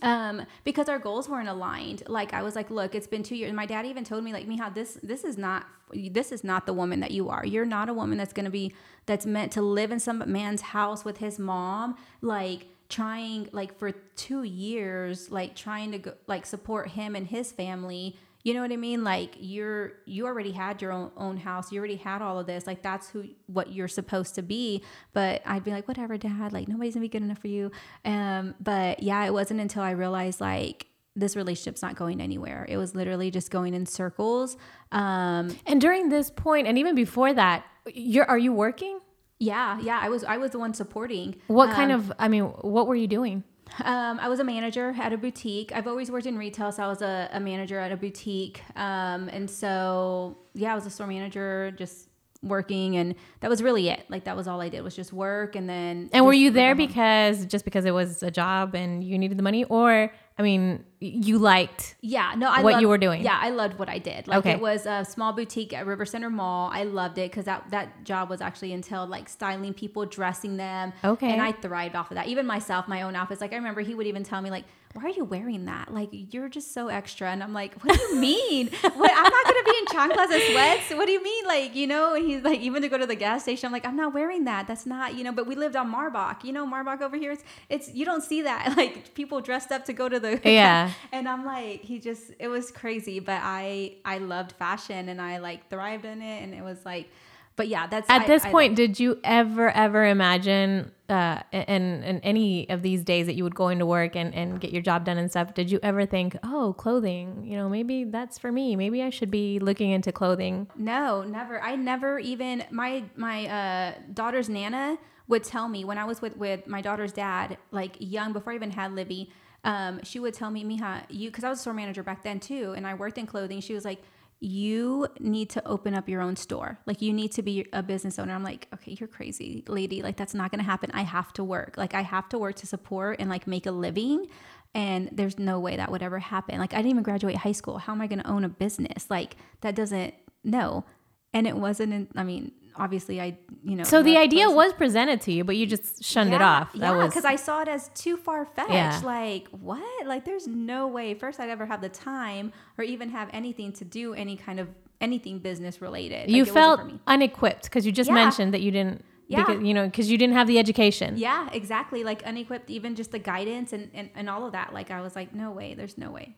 Um, because our goals weren't aligned. Like I was like, look, it's been two years. My dad even told me, like, Mija, this this is not this is not the woman that you are. You're not a woman that's gonna be that's meant to live in some man's house with his mom. Like trying like for two years, like trying to go, like support him and his family You know what I mean? Like you're you already had your own own house. You already had all of this. Like that's who what you're supposed to be. But I'd be like, whatever, dad. Like nobody's gonna be good enough for you. Um, but yeah, it wasn't until I realized like this relationship's not going anywhere. It was literally just going in circles. Um, And during this point, and even before that, you're are you working? yeah, yeah. I was I was the one supporting. What kind of? I mean, what were you doing? Um, I was a manager at a boutique. I've always worked in retail, so I was a, a manager at a boutique. Um, and so, yeah, I was a store manager, just working, and that was really it. Like that was all I did was just work, and then. And were you there because just because it was a job and you needed the money, or I mean, you liked Yeah, no, I what loved- you were doing. Yeah, I loved what I did. Like Okay. it was a small boutique at River Center Mall. I loved it because that that job was actually entailed like styling people, dressing them. Okay. and I thrived off of that. Even myself, my own outfits. Like I remember he would even tell me like, "Why are you wearing that? Like you're just so extra." And I'm like, "What do you mean? what, I'm not gonna be in chanclas and sweats. What do you mean? Like you know?" And he's like, even to go to the gas station, I'm like, "I'm not wearing that. That's not you know." But we lived on Marbach. You know, Marbach over here. It's it's you don't see that like people dressed up to go to the Yeah. and I'm like, he just it was crazy, but I I loved fashion and I like thrived in it, and it was like, but yeah, that's At I- this I point, loved- did you ever, ever imagine, uh, in, in any of these days that you would go into work and, and get your job done and stuff, did you ever think, oh, clothing, you know, maybe that's for me. Maybe I should be looking into clothing. no, never. I never even my my uh, daughter's nana would tell me when I was with with my daughter's dad, like young before I even had Livy. Um, she would tell me, Mija, you because I was a store manager back then too, and I worked in clothing. She was like. You need to open up your own store. Like, you need to be a business owner. I'm like, okay, you're crazy, lady. Like, that's not gonna happen. I have to work. Like, I have to work to support and like make a living. And there's no way that would ever happen. Like, I didn't even graduate high school. How am I gonna own a business? Like, that doesn't, no. And it wasn't, in, I mean, obviously, I, you know. So the idea was presented to you, but you just shunned it off. That yeah, was because I saw it as too far fetched. Yeah. Like, what? Like, there's no way. First, I'd ever have the time or even have anything to do any kind of anything business related. you like, felt me. unequipped because you just Yeah. mentioned that you didn't, Yeah. because, you know, because you didn't have the education. Yeah, exactly. Like unequipped, even just the guidance and, and, and all of that. Like, I was like, no way. There's no way.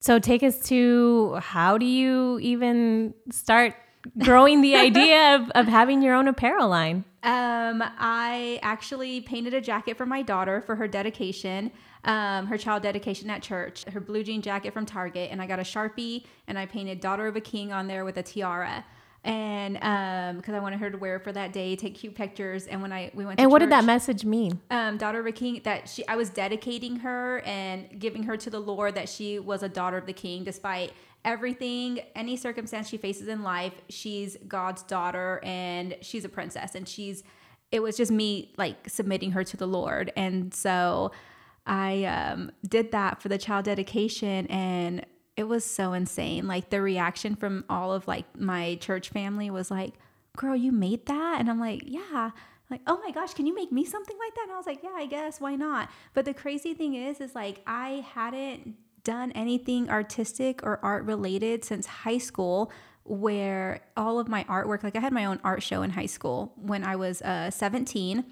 So take us to how do you even start growing the idea of, of having your own apparel line? Um, I actually painted a jacket for my daughter for her dedication, um, her child dedication at church, her blue jean jacket from Target, and I got a Sharpie and I painted Daughter of a King on there with a tiara. And um, because I wanted her to wear it for that day, take cute pictures. And when I we went to And what did that message mean? um, daughter of a king that she I was dedicating her and giving her to the Lord that she was a daughter of the king despite everything any circumstance she faces in life she's God's daughter and she's a princess. And she's it was just me like submitting her to the Lord. And so I um, did that for the child dedication and it was so insane. Like the reaction from all of like my church family was like girl you made that? And I'm like yeah. Like oh my gosh can you make me something like that? And i was like yeah i guess. Why not? But the crazy thing is is like i hadn't done anything artistic or art related since high school where all of my artwork like i had my own art show in high school when i was uh, 17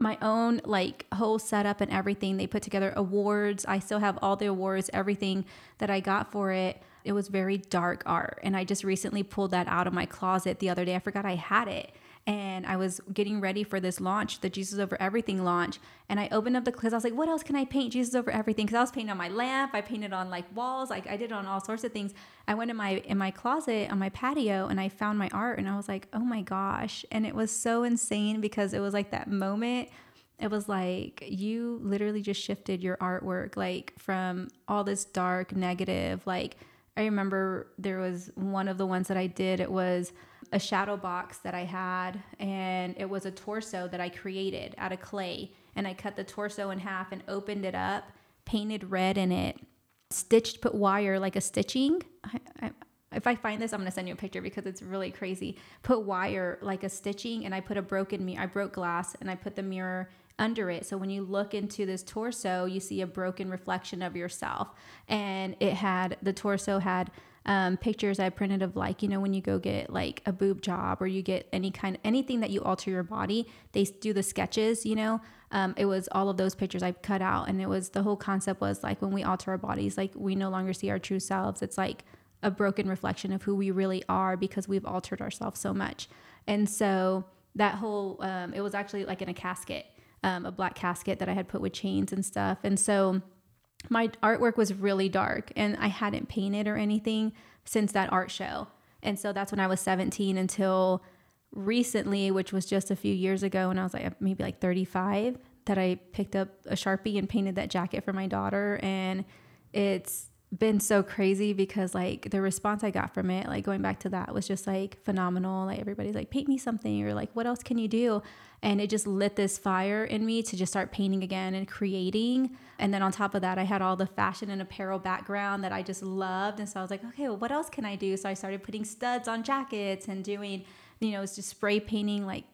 my own like whole setup and everything. They put together awards. I still have all the awards, everything that I got for it. It was very dark art. And I just recently pulled that out of my closet the other day. I forgot I had it. And I was getting ready for this launch, the Jesus Over Everything launch. And I opened up the because I was like, what else can I paint Jesus Over Everything? Because I was painting on my lamp, I painted on like walls, like I did on all sorts of things. I went in my in my closet on my patio and I found my art and I was like, oh my gosh. And it was so insane because it was like that moment it was like you literally just shifted your artwork like from all this dark negative like i remember there was one of the ones that i did it was a shadow box that i had and it was a torso that i created out of clay and i cut the torso in half and opened it up painted red in it stitched put wire like a stitching I, I, if I find this, I'm gonna send you a picture because it's really crazy. Put wire like a stitching, and I put a broken mirror. I broke glass, and I put the mirror under it. So when you look into this torso, you see a broken reflection of yourself. And it had the torso had um, pictures I printed of like you know when you go get like a boob job or you get any kind anything that you alter your body, they do the sketches, you know, um, it was all of those pictures I cut out. And it was the whole concept was like when we alter our bodies, like we no longer see our true selves. It's like a broken reflection of who we really are because we've altered ourselves so much. And so that whole, um, it was actually like in a casket, um, a black casket that I had put with chains and stuff. And so my artwork was really dark and I hadn't painted or anything since that art show. And so that's when I was 17 until recently, which was just a few years ago when I was like uh, maybe like 35, that I picked up a Sharpie and painted that jacket for my daughter. And it's been so crazy because like the response I got from it, like going back to that was just like phenomenal. Like everybody's like, paint me something or like, what else can you do? And it just lit this fire in me to just start painting again and creating. And then on top of that, I had all the fashion and apparel background that I just loved. And so I was like, okay, well, what else can I do? So I started putting studs on jackets and doing you know, it's just spray painting, like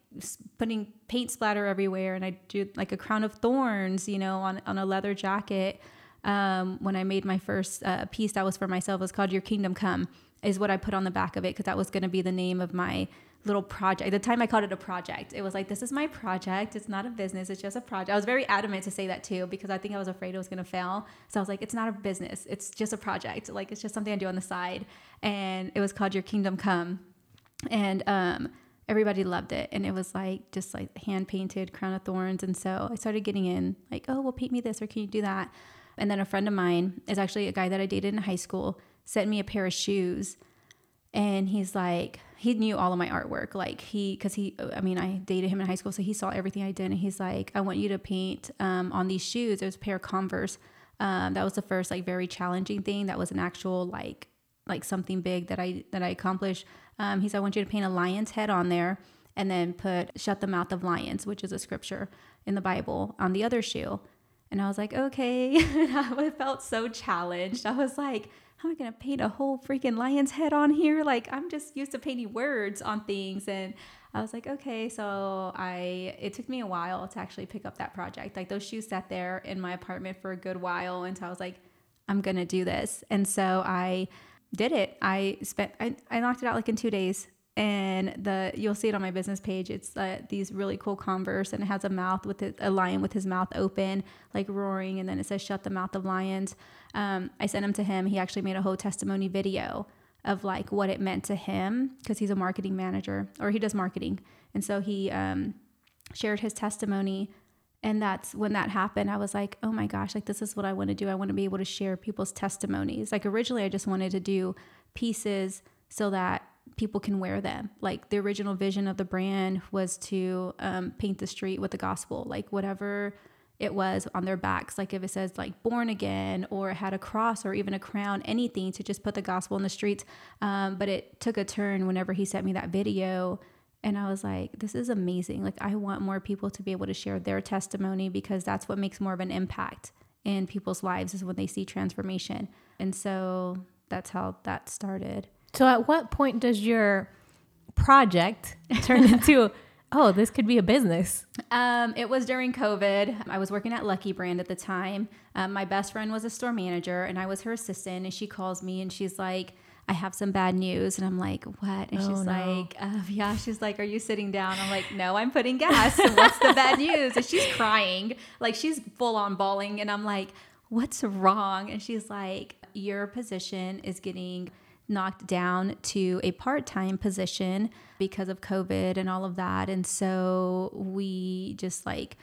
putting paint splatter everywhere. And I do like a crown of thorns, you know, on, on a leather jacket. Um, when I made my first uh, piece that was for myself, it was called Your Kingdom Come, is what I put on the back of it because that was going to be the name of my little project. At the time, I called it a project. It was like, this is my project. It's not a business. It's just a project. I was very adamant to say that too because I think I was afraid it was going to fail. So I was like, it's not a business. It's just a project. Like, it's just something I do on the side. And it was called Your Kingdom Come and um, everybody loved it and it was like just like hand painted crown of thorns and so i started getting in like oh well paint me this or can you do that and then a friend of mine is actually a guy that i dated in high school sent me a pair of shoes. And he's like he knew all of my artwork. Like he because he i mean i dated him in high school so he saw everything i did. And he's like i want you to paint um, on these shoes. There's a pair of converse. Um, that was the first like very challenging thing. That was an actual like like something big that i that i accomplished. Um, he said, I want you to paint a lion's head on there and then put shut the mouth of lions, which is a scripture in the Bible, on the other shoe. And I was like, okay. I felt so challenged. I was like, how am I going to paint a whole freaking lion's head on here? Like, I'm just used to painting words on things. And I was like, okay. So I, it took me a while to actually pick up that project. Like, those shoes sat there in my apartment for a good while until I was like, I'm going to do this. And so I, did it. I spent I, I knocked it out like in two days. And the you'll see it on my business page. It's uh, these really cool Converse, and it has a mouth with it, a lion with his mouth open, like roaring, and then it says "Shut the mouth of lions." Um, I sent him to him. He actually made a whole testimony video of like what it meant to him because he's a marketing manager or he does marketing, and so he um, shared his testimony and that's when that happened i was like oh my gosh like this is what i want to do i want to be able to share people's testimonies like originally i just wanted to do pieces so that people can wear them like the original vision of the brand was to um, paint the street with the gospel like whatever it was on their backs like if it says like born again or had a cross or even a crown anything to just put the gospel in the streets um, but it took a turn whenever he sent me that video and I was like, this is amazing. Like, I want more people to be able to share their testimony because that's what makes more of an impact in people's lives is when they see transformation. And so that's how that started. So, at what point does your project turn into, oh, this could be a business? Um, it was during COVID. I was working at Lucky Brand at the time. Um, my best friend was a store manager, and I was her assistant. And she calls me and she's like, I have some bad news. And I'm like, what? And oh, she's no. like, uh, yeah. She's like, are you sitting down? I'm like, no, I'm putting gas. What's the bad news? And she's crying, like she's full on bawling. And I'm like, what's wrong? And she's like, your position is getting knocked down to a part-time position because of COVID and all of that. And so we just like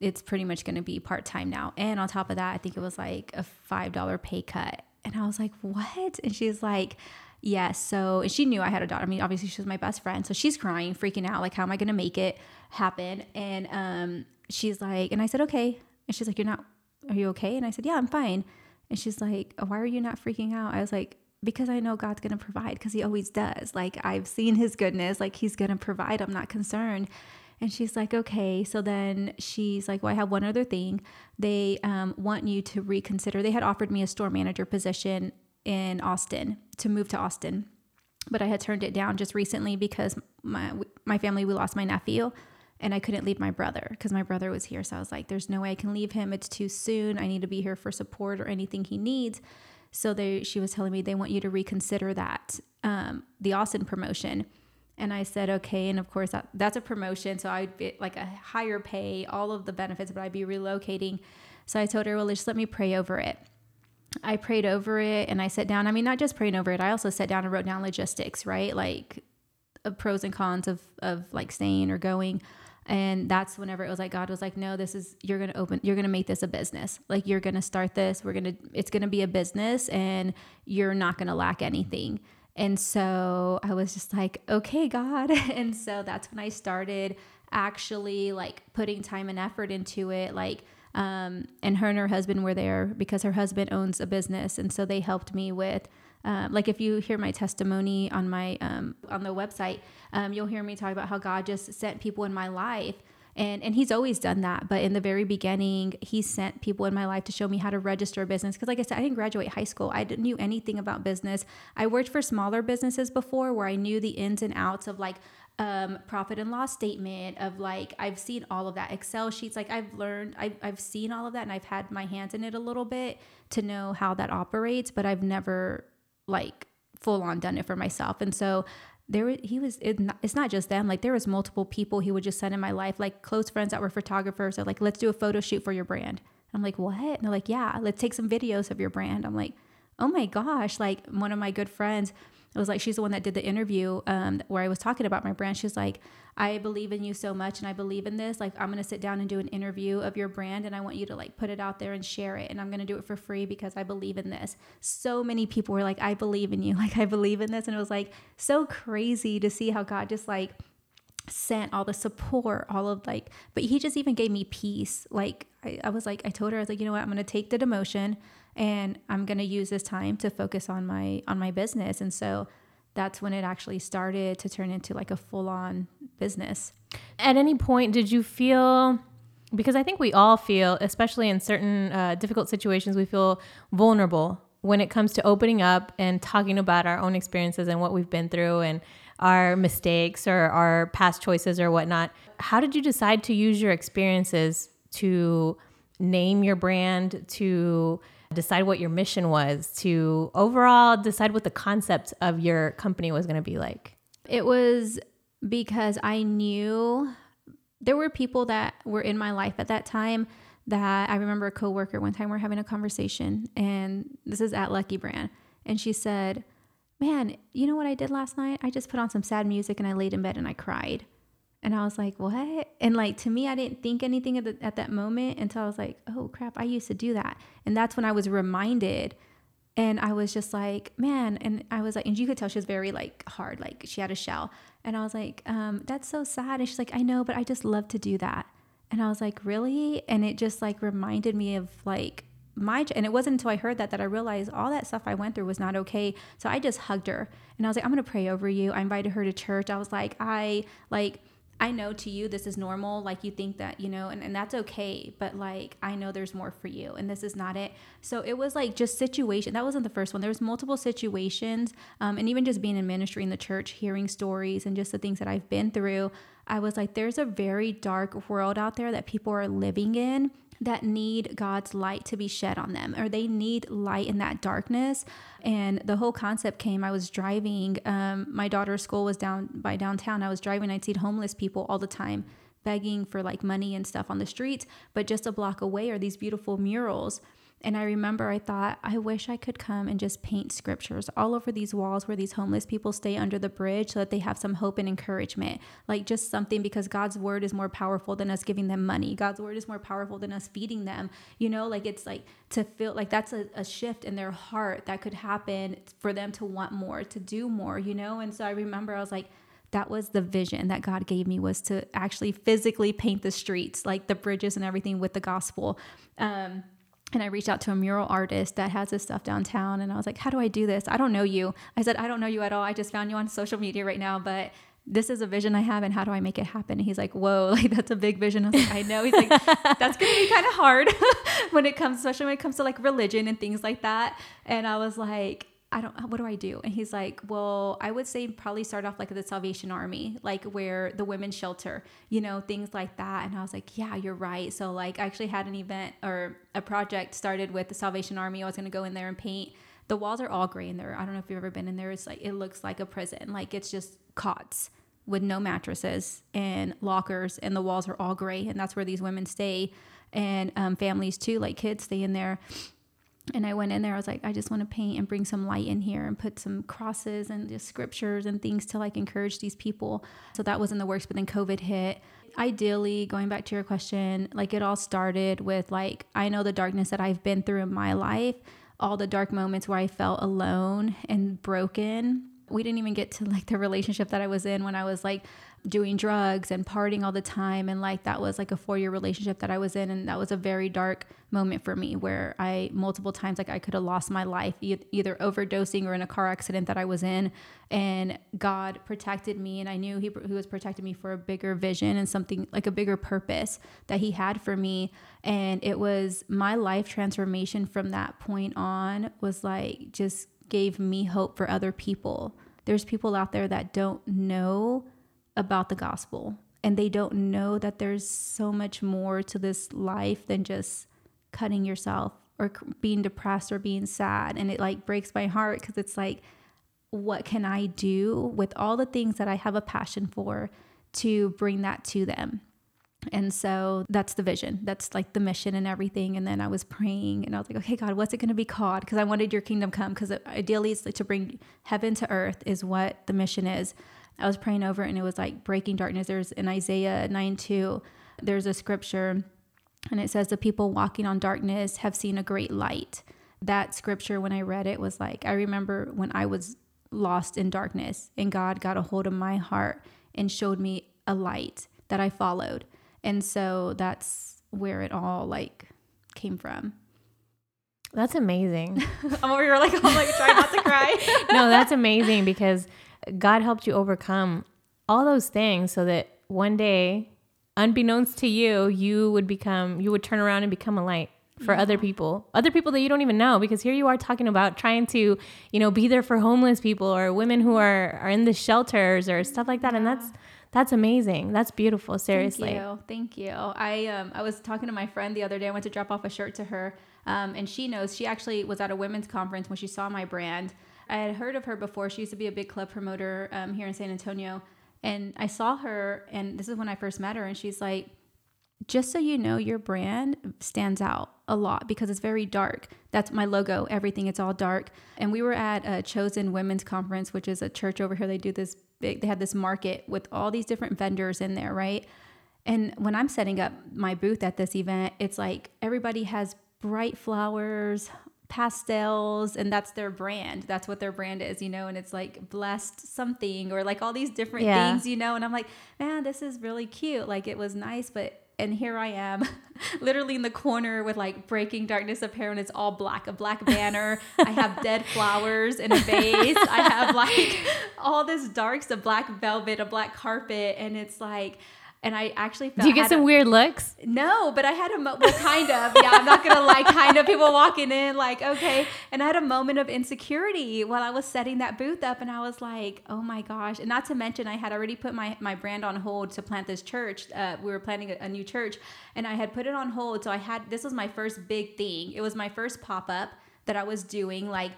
it's pretty much going to be part-time now. And on top of that, I think it was like a $5 pay cut. And I was like, what? And she's like, yes. So, and she knew I had a daughter. I mean, obviously she was my best friend. So she's crying, freaking out. Like, how am I going to make it happen? And um, she's like, and I said, okay. And she's like, you're not, are you okay? And I said, yeah, I'm fine. And she's like, why are you not freaking out? I was like, because I know God's going to provide because he always does. Like I've seen his goodness, like he's going to provide. I'm not concerned. And she's like, okay. So then she's like, well, I have one other thing. They um, want you to reconsider. They had offered me a store manager position in Austin to move to Austin, but I had turned it down just recently because my my family we lost my nephew, and I couldn't leave my brother because my brother was here. So I was like, there's no way I can leave him. It's too soon. I need to be here for support or anything he needs. So they she was telling me they want you to reconsider that um, the Austin promotion And I said, okay. And of course, that, that's a promotion. So I'd be like a higher pay, all of the benefits, but I'd be relocating. So I told her, well, just let me pray over it. I prayed over it and I sat down. I mean, not just praying over it, I also sat down and wrote down logistics, right? Like uh, pros and cons of, of like staying or going. And that's whenever it was like, God was like, no, this is, you're to open, you're to make this a business. Like, you're to start this. We're to, it's to be a business and you're not to lack anything. And so I was just like, okay, God. And so that's when I started actually like putting time and effort into it. Like, um, and her and her husband were there because her husband owns a business. And so they helped me with, uh, like if you hear my testimony on my um, on the website, um, you'll hear me talk about how God just sent people in my life. And and he's always done that. But in the very beginning he sent people in my life to show me how to register a business. Because like i said i didn't graduate high school. I didn't knew anything about business. I worked for smaller businesses before where i knew the ins and outs of like um, profit and loss statement of like i've seen all of that excel sheets. Like i've learned I've, I've seen all of that and i've had my hands in it a little bit to know how that operates but i've never like full on done it for myself. And so there he was it, it's not just them like there was multiple people he would just send in my life like close friends that were photographers. Are like let's do a photo shoot for your brand. I'm like what? And they're like yeah let's take some videos of your brand. I'm like oh my gosh like one of my good friends it was like she's the one that did the interview um, where I was talking about my brand. She's like, I believe in you so much and I believe in this. Like, I'm going to sit down and do an interview of your brand and I want you to like put it out there and share it. And I'm going to do it for free because I believe in this. So many people were like, I believe in you. Like, I believe in this. And it was like so crazy to see how God just like, sent all the support, all of like, but he just even gave me peace. Like, I, I was like, I told her, I was like, you know what, I'm to take the demotion and I'm going to use this time to focus on my on my business. And so that's when it actually started to turn into like a full-on business. At any point did you feel because I think we all feel, especially in certain uh, difficult situations, we feel vulnerable when it comes to opening up and talking about our own experiences and what we've been through and our mistakes or our past choices or whatnot. How did you decide to use your experiences to name your brand, to decide what your mission was, to overall decide what the concept of your company was going to be like? It was because I knew there were people that were in my life at that time that I remember a coworker one time we we're having a conversation and this is at Lucky Brand and she said, "Man, you know what I did last night? I just put on some sad music and I laid in bed and I cried." And I was like, what? And like to me, I didn't think anything at, the, at that moment until I was like, oh crap, I used to do that. And that's when I was reminded. And I was just like, man. And I was like, and you could tell she was very like hard, like she had a shell. And I was like, um, that's so sad. And she's like, I know, but I just love to do that. And I was like, really? And it just like reminded me of like my and it wasn't until I heard that that I realized all that stuff I went through was not okay. So I just hugged her and I was like, I'm gonna pray over you. I invited her to church. I was like, I like I know to you this is normal. Like you think that, you know, and, and that's okay. But like I know there's more for you and this is not it. So it was like just situation. That wasn't the first one. There was multiple situations. Um, and even just being in ministry in the church, hearing stories and just the things that I've been through, I was like, there's a very dark world out there that people are living in that need God's light to be shed on them, or they need light in that darkness. And the whole concept came. I was driving. Um, my daughter's school was down by downtown. I was driving. I'd see homeless people all the time begging for like money and stuff on the streets. But just a block away are these beautiful murals and I remember I thought, I wish I could come and just paint scriptures all over these walls where these homeless people stay under the bridge so that they have some hope and encouragement. Like just something because God's word is more powerful than us giving them money. God's word is more powerful than us feeding them. You know, like it's like to feel like that's a, a shift in their heart that could happen for them to want more, to do more, you know? And so I remember I was like, that was the vision that God gave me was to actually physically paint the streets, like the bridges and everything with the gospel. Um, and I reached out to a mural artist that has this stuff downtown. And I was like, How do I do this? I don't know you. I said, I don't know you at all. I just found you on social media right now, but this is a vision I have and how do I make it happen? And he's like, Whoa, like that's a big vision. I was like, I know. He's like, That's gonna be kind of hard when it comes, especially when it comes to like religion and things like that. And I was like, I don't, what do I do? And he's like, well, I would say probably start off like the Salvation Army, like where the women's shelter, you know, things like that. And I was like, yeah, you're right. So, like, I actually had an event or a project started with the Salvation Army. I was going to go in there and paint. The walls are all gray in there. I don't know if you've ever been in there. It's like, it looks like a prison. Like, it's just cots with no mattresses and lockers, and the walls are all gray, and that's where these women stay, and um, families too, like kids stay in there. And I went in there. I was like, I just want to paint and bring some light in here and put some crosses and just scriptures and things to like encourage these people. So that was in the works. But then COVID hit. Ideally, going back to your question, like it all started with like, I know the darkness that I've been through in my life, all the dark moments where I felt alone and broken. We didn't even get to like the relationship that I was in when I was like doing drugs and partying all the time. And like that was like a 4 year relationship that I was in. And that was a very dark moment for me where I multiple times like I could have lost my life e- either overdosing or in a car accident that I was in. And God protected me and I knew he, he was protecting me for a bigger vision and something like a bigger purpose that he had for me. And it was my life transformation from that point on was like just gave me hope for other people. There's people out there that don't know about the gospel and they don't know that there's so much more to this life than just cutting yourself or being depressed or being sad and it like breaks my heart because it's like what can i do with all the things that i have a passion for to bring that to them? And so that's the vision. That's like the mission and everything and then i was praying and i was like okay god what's it going to be called? Because i wanted your kingdom come because uh, ideally it's like to bring heaven to earth is what the mission is I was praying over it and it was like breaking darkness. There's in Isaiah 9 2, there's a scripture and it says, The people walking on darkness have seen a great light. That scripture, when I read it, was like, I remember when I was lost in darkness and God got a hold of my heart and showed me a light that I followed. And so that's where it all like came from. That's amazing. I'm over here like I'm like trying not to cry. no, that's amazing because God helped you overcome all those things so that one day, unbeknownst to you, you would become, you would turn around and become a light for yeah. other people, other people that you don't even know. Because here you are talking about trying to, you know, be there for homeless people or women who are are in the shelters or stuff like that, yeah. and that's that's amazing. That's beautiful. Seriously. Thank you. Thank you. I um I was talking to my friend the other day. I went to drop off a shirt to her, um, and she knows she actually was at a women's conference when she saw my brand I had heard of her before. She used to be a big club promoter um, here in San Antonio. And I saw her, and this is when I first met her, and she's like, just so you know, your brand stands out a lot because it's very dark. That's my logo, everything, it's all dark. And we were at a Chosen Women's Conference, which is a church over here. They do this big, they have this market with all these different vendors in there, right? And when I'm setting up my booth at this event, it's like everybody has bright flowers, pastels and that's their brand that's what their brand is you know and it's like blessed something or like all these different yeah. things you know and i'm like man this is really cute like it was nice but and here I am, literally in the corner with like breaking darkness apparel, and it's all black, a black banner. I have dead flowers in a vase. I have like all this darks, a black velvet, a black carpet, and it's like and I actually felt. Do you get some a, weird looks? No, but I had a mo- well, kind of. Yeah, I'm not gonna like kind of people walking in like okay, and I had a moment of insecurity while I was setting that booth up, and I was like, oh my gosh, and not to mention I had already put my my brand on hold to plant this church. Uh, we were planning a, a new church, and I had put it on hold. So I had this was my first big thing. It was my first pop up that I was doing like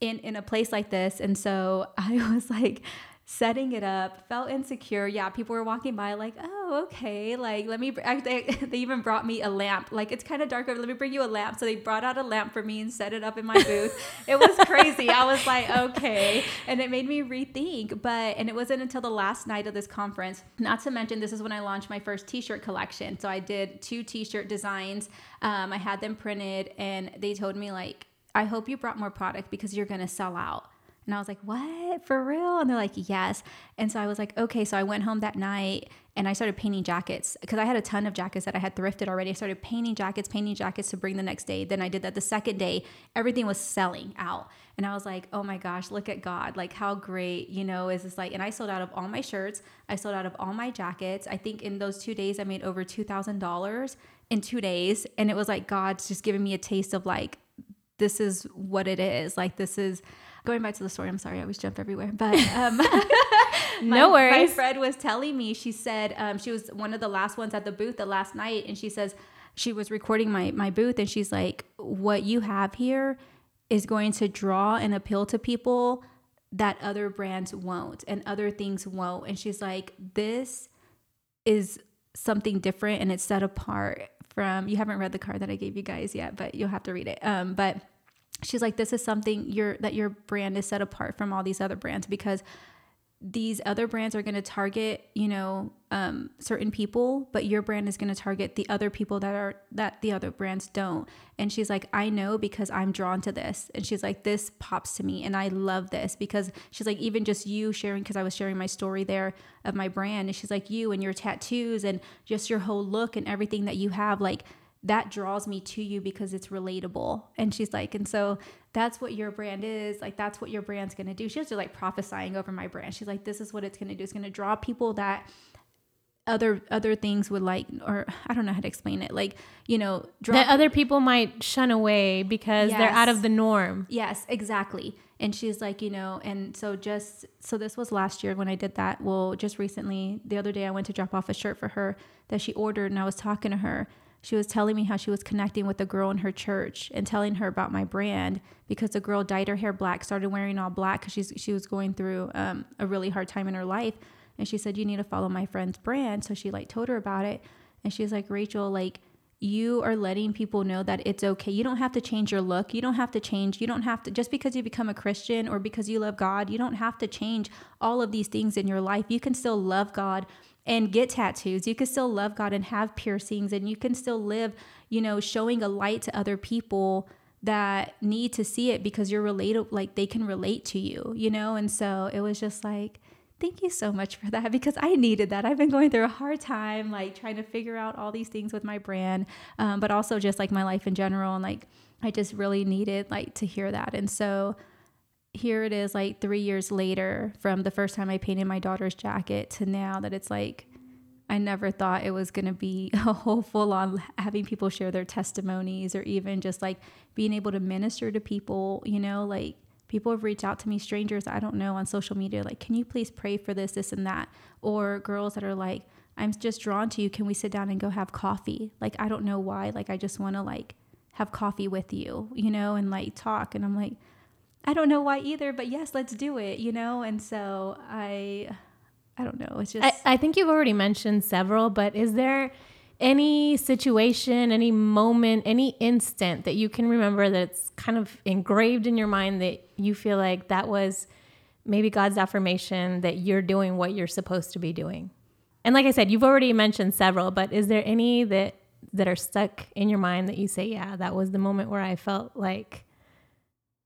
in in a place like this, and so I was like setting it up felt insecure. Yeah people were walking by like oh okay like let me they, even brought me a lamp. Like it's kind of dark let me bring you a lamp. So they brought out a lamp for me and set it up in my booth. It was crazy. I was like okay. And it made me rethink but and it wasn't until the last night of this conference not to mention this is when i launched my first t-shirt collection. So i did two t-shirt designs. Um, i had them printed and they told me like i hope you brought more product because you're going to sell out and I was like, what? For real? And they're like, yes. And so I was like, okay. So I went home that night and I started painting jackets because I had a ton of jackets that I had thrifted already. I started painting jackets, painting jackets to bring the next day. Then I did that the second day. Everything was selling out. And I was like, oh my gosh, look at God. Like, how great, you know, is this like, and I sold out of all my shirts. I sold out of all my jackets. I think in those two days, I made over $2,000 in two days. And it was like, God's just giving me a taste of like, this is what it is. Like, this is, going back to the story, I'm sorry, I was jump everywhere. But um, no my, worries. My friend was telling me, she said um, she was one of the last ones at the booth the last night, and she says she was recording my my booth, and she's like, "What you have here is going to draw and appeal to people that other brands won't and other things won't. And she's like, this is something different and it's set apart from you haven't read the card that I gave you guys yet, but you'll have to read it. Um, but she's like, this is something your that your brand is set apart from all these other brands because these other brands are going to target you know um, certain people but your brand is going to target the other people that are that the other brands don't. And she's like i know because i'm drawn to this. And she's like this pops to me and i love this because she's like even just you sharing because i was sharing my story there of my brand and she's like you and your tattoos and just your whole look and everything that you have like that draws me to you because it's relatable. And she's like, and so that's what your brand is. Like, that's what your brand's going to do. She was just like prophesying over my brand. She's like, this is what it's going to do. It's going to draw people that other other things would like or I don't know how to explain it like you know draw that other people might shun away because yes. they're out of the norm yes exactly and she's like you know and so just so this was last year when I did that well just recently the other day I went to drop off a shirt for her that she ordered and I was talking to her she was telling me how she was connecting with a girl in her church and telling her about my brand because the girl dyed her hair black, started wearing all black because she was going through um, a really hard time in her life, and she said you need to follow my friend's brand. So she like told her about it, and she's like Rachel, like you are letting people know that it's okay. You don't have to change your look. You don't have to change. You don't have to, just because you become a Christian or because you love God, you don't have to change all of these things in your life. You can still love God and get tattoos. You can still love God and have piercings, and you can still live, you know, showing a light to other people that need to see it because you're related, like they can relate to you, you know? And so it was just like, thank you so much for that because I needed that. I've been going through a hard time, like trying to figure out all these things with my brand, um, but also just like my life in general. And like, I just really needed like to hear that. And so, here it is like three years later from the first time I painted my daughter's jacket to now that it's like I never thought it was going to be a whole full on having people share their testimonies or even just like being able to minister to people, you know, like people have reached out to me, strangers I don't know on social media, like, can you please pray for this, this, and that? Or girls that are like, I'm just drawn to you. Can we sit down and go have coffee? Like, I don't know why. Like, I just want to like have coffee with you, you know, and like talk. And I'm like, I don't know why either, but yes, let's do it, you know? And so I I don't know. It's just I, I think you've already mentioned several, but is there any situation, any moment, any instant that you can remember that's kind of engraved in your mind that you feel like that was maybe God's affirmation that you're doing what you're supposed to be doing? And like I said, you've already mentioned several, but is there any that that are stuck in your mind that you say, yeah, that was the moment where I felt like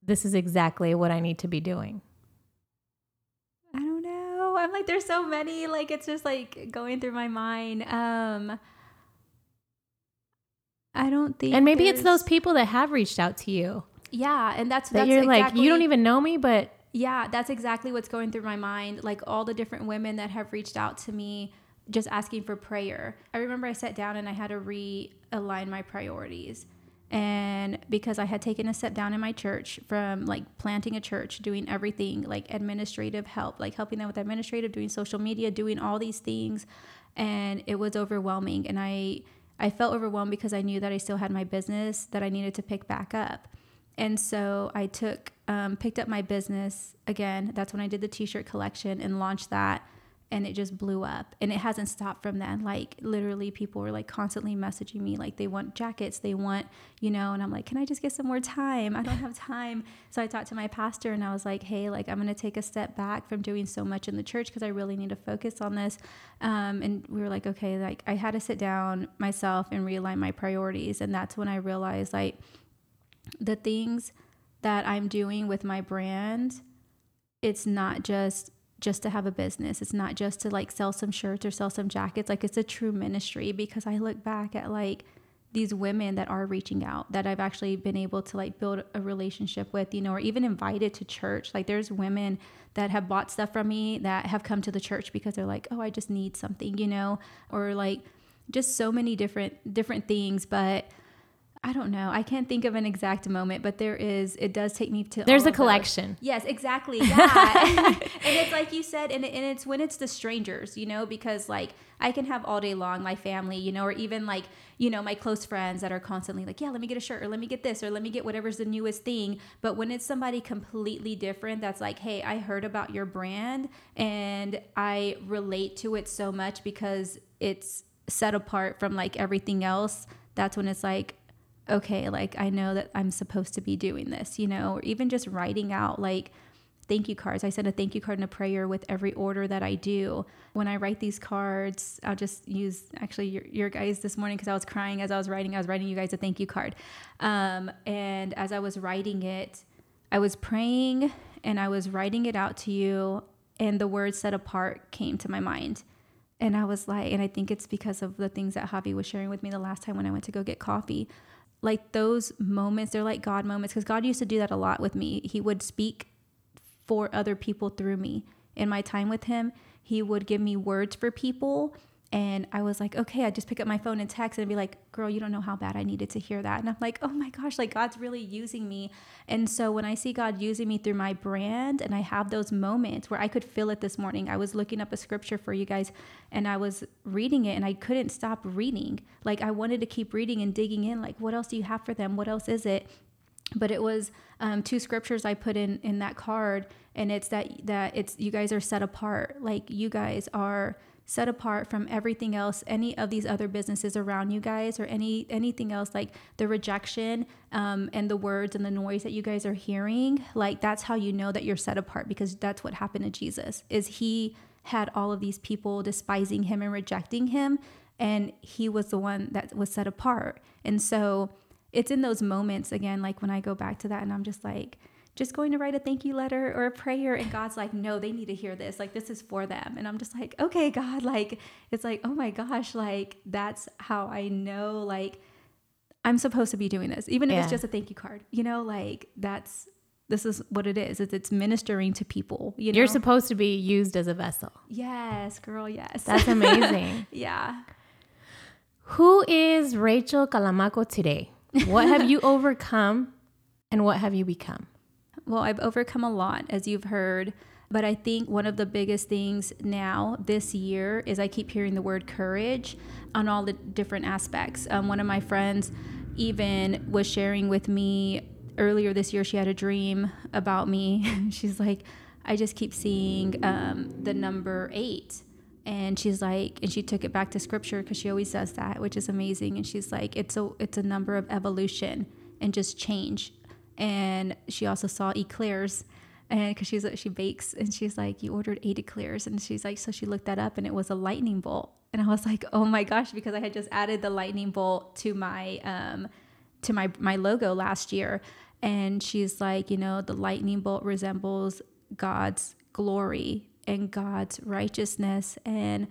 this is exactly what I need to be doing? I don't know. I'm like, there's so many. Like, it's just like going through my mind. Um, I don't think. And maybe it's those people that have reached out to you. Yeah, and that's that that's you're exactly, like, you don't even know me, but yeah, that's exactly what's going through my mind. Like all the different women that have reached out to me, just asking for prayer. I remember I sat down and I had to realign my priorities and because I had taken a step down in my church from like planting a church, doing everything like administrative help, like helping them with administrative, doing social media, doing all these things, and it was overwhelming. And I I felt overwhelmed because I knew that I still had my business that I needed to pick back up. And so I took um, picked up my business again. That's when I did the t-shirt collection and launched that and it just blew up and it hasn't stopped from then. Like literally people were like constantly messaging me like they want jackets they want you know and i'm like can i just get some more time? I don't have time. So i talked to my pastor and i was like hey like i'm going to take a step back from doing so much in the church because i really need to focus on this. Um, and we were like okay like i had to sit down myself and realign my priorities and that's when i realized like the things that i'm doing with my brand it's not just just to have a business. It's not just to like sell some shirts or sell some jackets. Like it's a true ministry because I look back at like these women that are reaching out that I've actually been able to like build a relationship with, you know, or even invited to church. Like there's women that have bought stuff from me that have come to the church because they're like, "Oh, I just need something," you know, or like just so many different different things, but I don't know. I can't think of an exact moment, but there is. It does take me to. There's a of those. collection. Yes, exactly. Yeah, and it's like you said, and, and it's when it's the strangers, you know, because like I can have all day long my family, you know, or even like you know my close friends that are constantly like, yeah, let me get a shirt, or let me get this, or let me get whatever's the newest thing. But when it's somebody completely different, that's like, hey, I heard about your brand and I relate to it so much because it's set apart from like everything else. That's when it's like, okay, like I know that I'm supposed to be doing this, you know, or even just writing out like thank you cards. I send a thank you card and a prayer with every order that I do. When I write these cards, I'll just use actually your, your guys this morning because I was crying as I was writing. I was writing you guys a thank you card. Um, and as I was writing it, I was praying and I was writing it out to you, and the word set apart came to my mind. And I was like, and I think it's because of the things that Javi was sharing with me the last time when I went to go get coffee like those moments they're like god moments because god used to do that a lot with me. He would speak for other people through me. In my time with him he would give me words for people and i was like okay i just pick up my phone and text and be like girl you don't know how bad i needed to hear that. And i'm like oh my gosh like god's really using me. And so when i see god using me through my brand and i have those moments where i could feel it this morning i was looking up a scripture for you guys and i was reading it and i couldn't stop reading. Like i wanted to keep reading and digging in like what else do you have for them? What else is it? But it was um, two scriptures I put in in that card, and it's that that it's you guys are set apart. Like you guys are set apart from everything else, any of these other businesses around you guys, or any anything else like the rejection um, and the words and the noise that you guys are hearing. Like that's how you know that you're set apart because that's what happened to Jesus. Is he had all of these people despising him and rejecting him, and he was the one that was set apart. And so it's in those moments again like when i go back to that and i'm just like just going to write a thank you letter or a prayer and god's like no they need to hear this like this is for them and i'm just like okay god like it's like oh my gosh like that's how i know like i'm supposed to be doing this even if Yeah. it's just a thank you card you know like that's this is what it is it's, it's ministering to people you know You're supposed to be used as a vessel. yes girl yes That's amazing. yeah Who is Rachel Calamaco today? What have you overcome and what have you become? Well, I've overcome a lot, as you've heard. But I think one of the biggest things now this year is I keep hearing the word courage on all the different aspects. Um, one of my friends even was sharing with me earlier this year, she had a dream about me. She's like, I just keep seeing um, the number eight. And she's like, and she took it back to scripture because she always says that, which is amazing. And she's like, it's a it's a number of evolution and just change and she also saw eclairs and because she's she bakes and she's like you ordered eight eclairs and she's like so she looked that up and it was a lightning bolt. And i was like oh my gosh because i had just added the lightning bolt to my um to my my logo last year. And she's like you know the lightning bolt resembles god's glory and god's righteousness and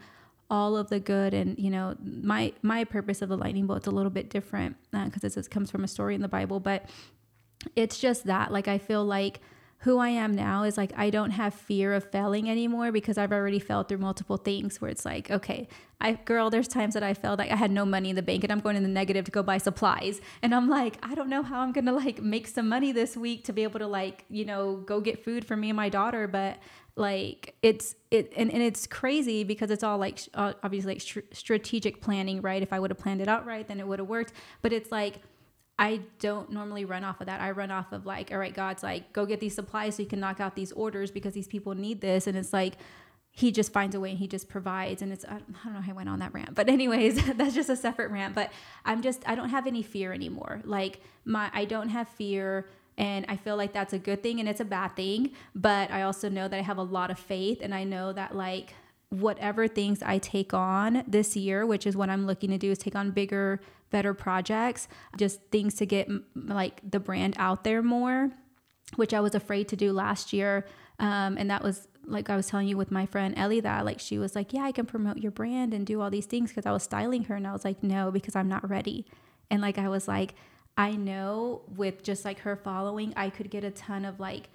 all of the good. And you know my my purpose of the lightning bolt is a little bit different because it comes from a story in the bible but it's just that like i feel like who i am now is like i don't have fear of failing anymore because i've already failed through multiple things where it's like okay i girl there's times that i felt like i had no money in the bank and i'm going in the negative to go buy supplies. And i'm like i don't know how i'm gonna like make some money this week to be able to like you know go get food for me and my daughter. But like it's it and, and it's crazy because it's all like uh, obviously like str- strategic planning right? If i would have planned it out right then it would have worked. But it's like I don't normally run off of that. I run off of like, all right, God's like, go get these supplies so you can knock out these orders because these people need this. And it's like, he just finds a way and he just provides. And it's, I don't know how I went on that rant, but anyways, that's just a separate rant. But I'm just, I don't have any fear anymore. Like, my, I don't have fear. And I feel like that's a good thing and it's a bad thing. But I also know that I have a lot of faith and I know that like, whatever things I take on this year, which is what I'm looking to do, is take on bigger, better projects, just things to get like the brand out there more, which I was afraid to do last year. Um, and that was like I was telling you with my friend Ellie that like she was like, yeah, I can promote your brand and do all these things because I was styling her, and I was like, no, because I'm not ready. And like I was like, I know with just like her following, I could get a ton of like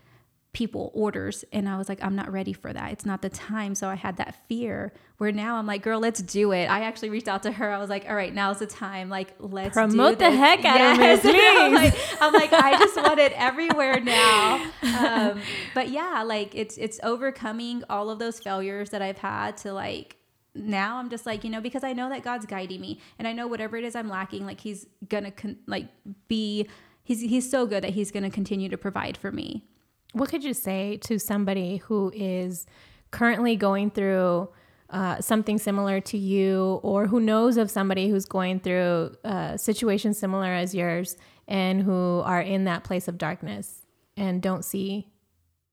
people orders and i was like i'm not ready for that. It's not the time. So i had that fear where now i'm like girl let's do it. I actually reached out to her. I was like all right now's the time. Like let's promote the heck out yes. of Miss I'm, like, I'm like i just want it everywhere now. Um, but yeah like it's it's overcoming all of those failures that i've had to like now I'm just like, you know, because I know that God's guiding me and I know whatever it is I'm lacking, like he's gonna con- like be, he's, he's so good that he's gonna continue to provide for me. What could you say to somebody who is currently going through uh, something similar to you, or who knows of somebody who's going through a uh, situation similar as yours and who are in that place of darkness and don't see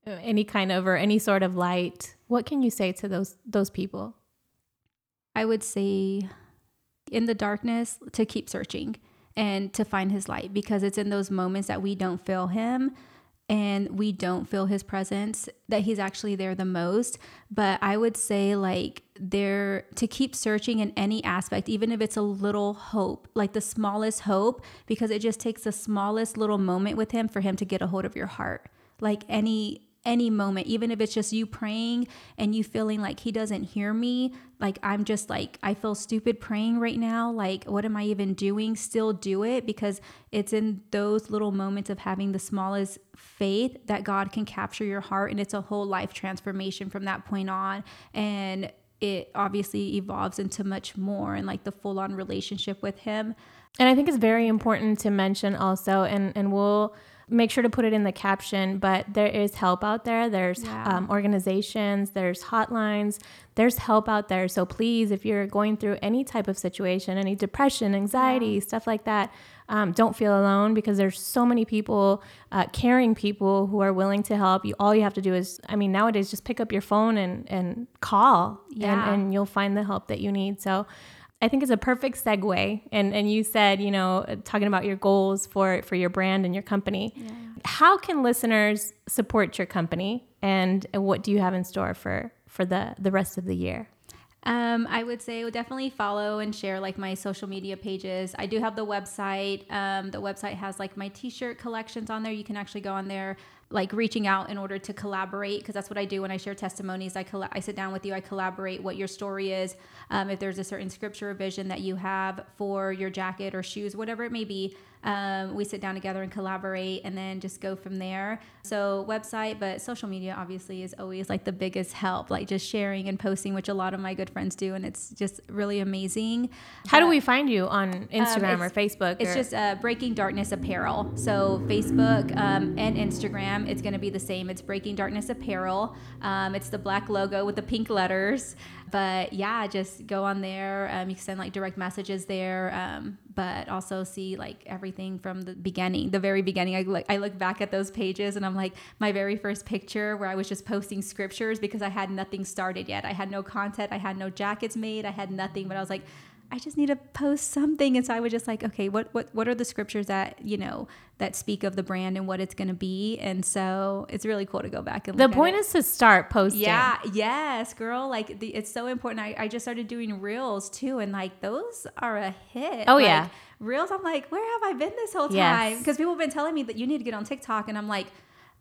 any kind of or any sort of light? What can you say to those those people? I would say in the darkness to keep searching and to find his light because it's in those moments that we don't feel him and we don't feel his presence that he's actually there the most. But i would say like there to keep searching in any aspect even if it's a little hope like the smallest hope because it just takes the smallest little moment with him for him to get a hold of your heart. Like any any moment, even if it's just you praying and you feeling like he doesn't hear me, like I'm just like, I feel stupid praying right now. Like, what am I even doing? Still do it because it's in those little moments of having the smallest faith that God can capture your heart. And it's a whole life transformation from that point on. And it obviously evolves into much more and like the full on relationship with him. And I think it's very important to mention also, and, and we'll, make sure to put it in the caption. But there is help out there. There's yeah. um, organizations, there's hotlines, there's help out there. So please, if you're going through any type of situation, any depression, anxiety, yeah. stuff like that, um, don't feel alone because there's so many people, uh, caring people who are willing to help you. All you have to do is, I mean, nowadays just pick up your phone and, and call yeah. and, and you'll find the help that you need. So I think it's a perfect segue. And and you said, you know, talking about your goals for for your brand and your company. Yeah. How can listeners support your company, and what do you have in store for for the the rest of the year? Um, I would say definitely follow and share like my social media pages. I do have the website. Um, the website has like my t-shirt collections on there. You can actually go on there like reaching out in order to collaborate because that's what I do when I share testimonies. I coll- I sit down with you, I collaborate what your story is. Um, if there's a certain scripture or vision that you have for your jacket or shoes, whatever it may be, um, we sit down together and collaborate and then just go from there. So, website, but social media obviously is always like the biggest help, like just sharing and posting, which a lot of my good friends do. And it's just really amazing. How uh, do we find you on um, Instagram um, or Facebook? It's or? just uh, Breaking Darkness Apparel. So, Facebook um, and Instagram, it's going to be the same. It's Breaking Darkness Apparel. Um, it's the black logo with the pink letters but yeah, just go on there. Um, you can send like direct messages there, um, but also see like everything from the beginning, the very beginning. I look, I look back at those pages and I'm like, my very first picture where I was just posting scriptures because I had nothing started yet. I had no content, I had no jackets made, I had nothing, but I was like, I just need to post something. And so I was just like, okay, what what what are the scriptures that, you know, that speak of the brand and what it's gonna be? And so it's really cool to go back and look. The point is to start posting. Yeah, yes, girl. Like the, it's so important. I, I just started doing reels too, and like those are a hit. Oh like, yeah. Reels, I'm like, where have I been this whole time? Because yes. people have been telling me that you need to get on TikTok, and I'm like,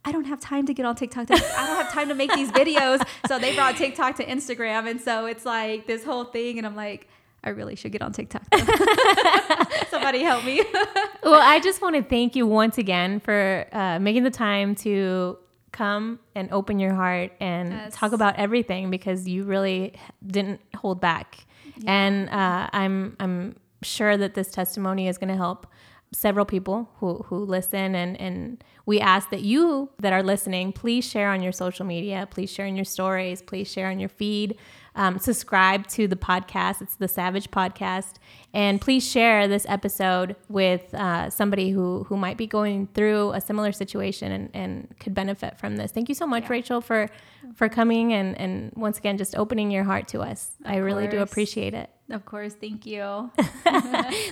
I don't have time to get on TikTok. To, I don't have time to make these videos. So they brought TikTok to Instagram. And so it's like this whole thing. And I'm like, I really should get on TikTok. Somebody help me. well, I just want to thank you once again for uh, making the time to come and open your heart and yes. talk about everything because you really didn't hold back. Yeah. And uh, I'm I'm sure that this testimony is going to help several people who, who listen and, and we ask that you that are listening please share on your social media please share in your stories please share on your feed um, subscribe to the podcast. It's the Savage Podcast. And please share this episode with uh, somebody who, who might be going through a similar situation and, and could benefit from this. Thank you so much, yeah. Rachel, for, for coming and, and once again, just opening your heart to us. Of I really course. do appreciate it. Of course. Thank you.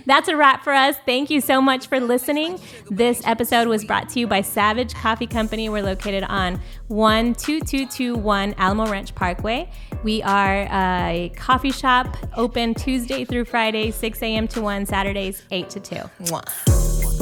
That's a wrap for us. Thank you so much for listening. This episode was brought to you by Savage Coffee Company. We're located on 12221 Alamo Ranch Parkway. We are a coffee shop open Tuesday through Friday, 6 a.m. to 1, Saturdays, 8 to 2. Mwah.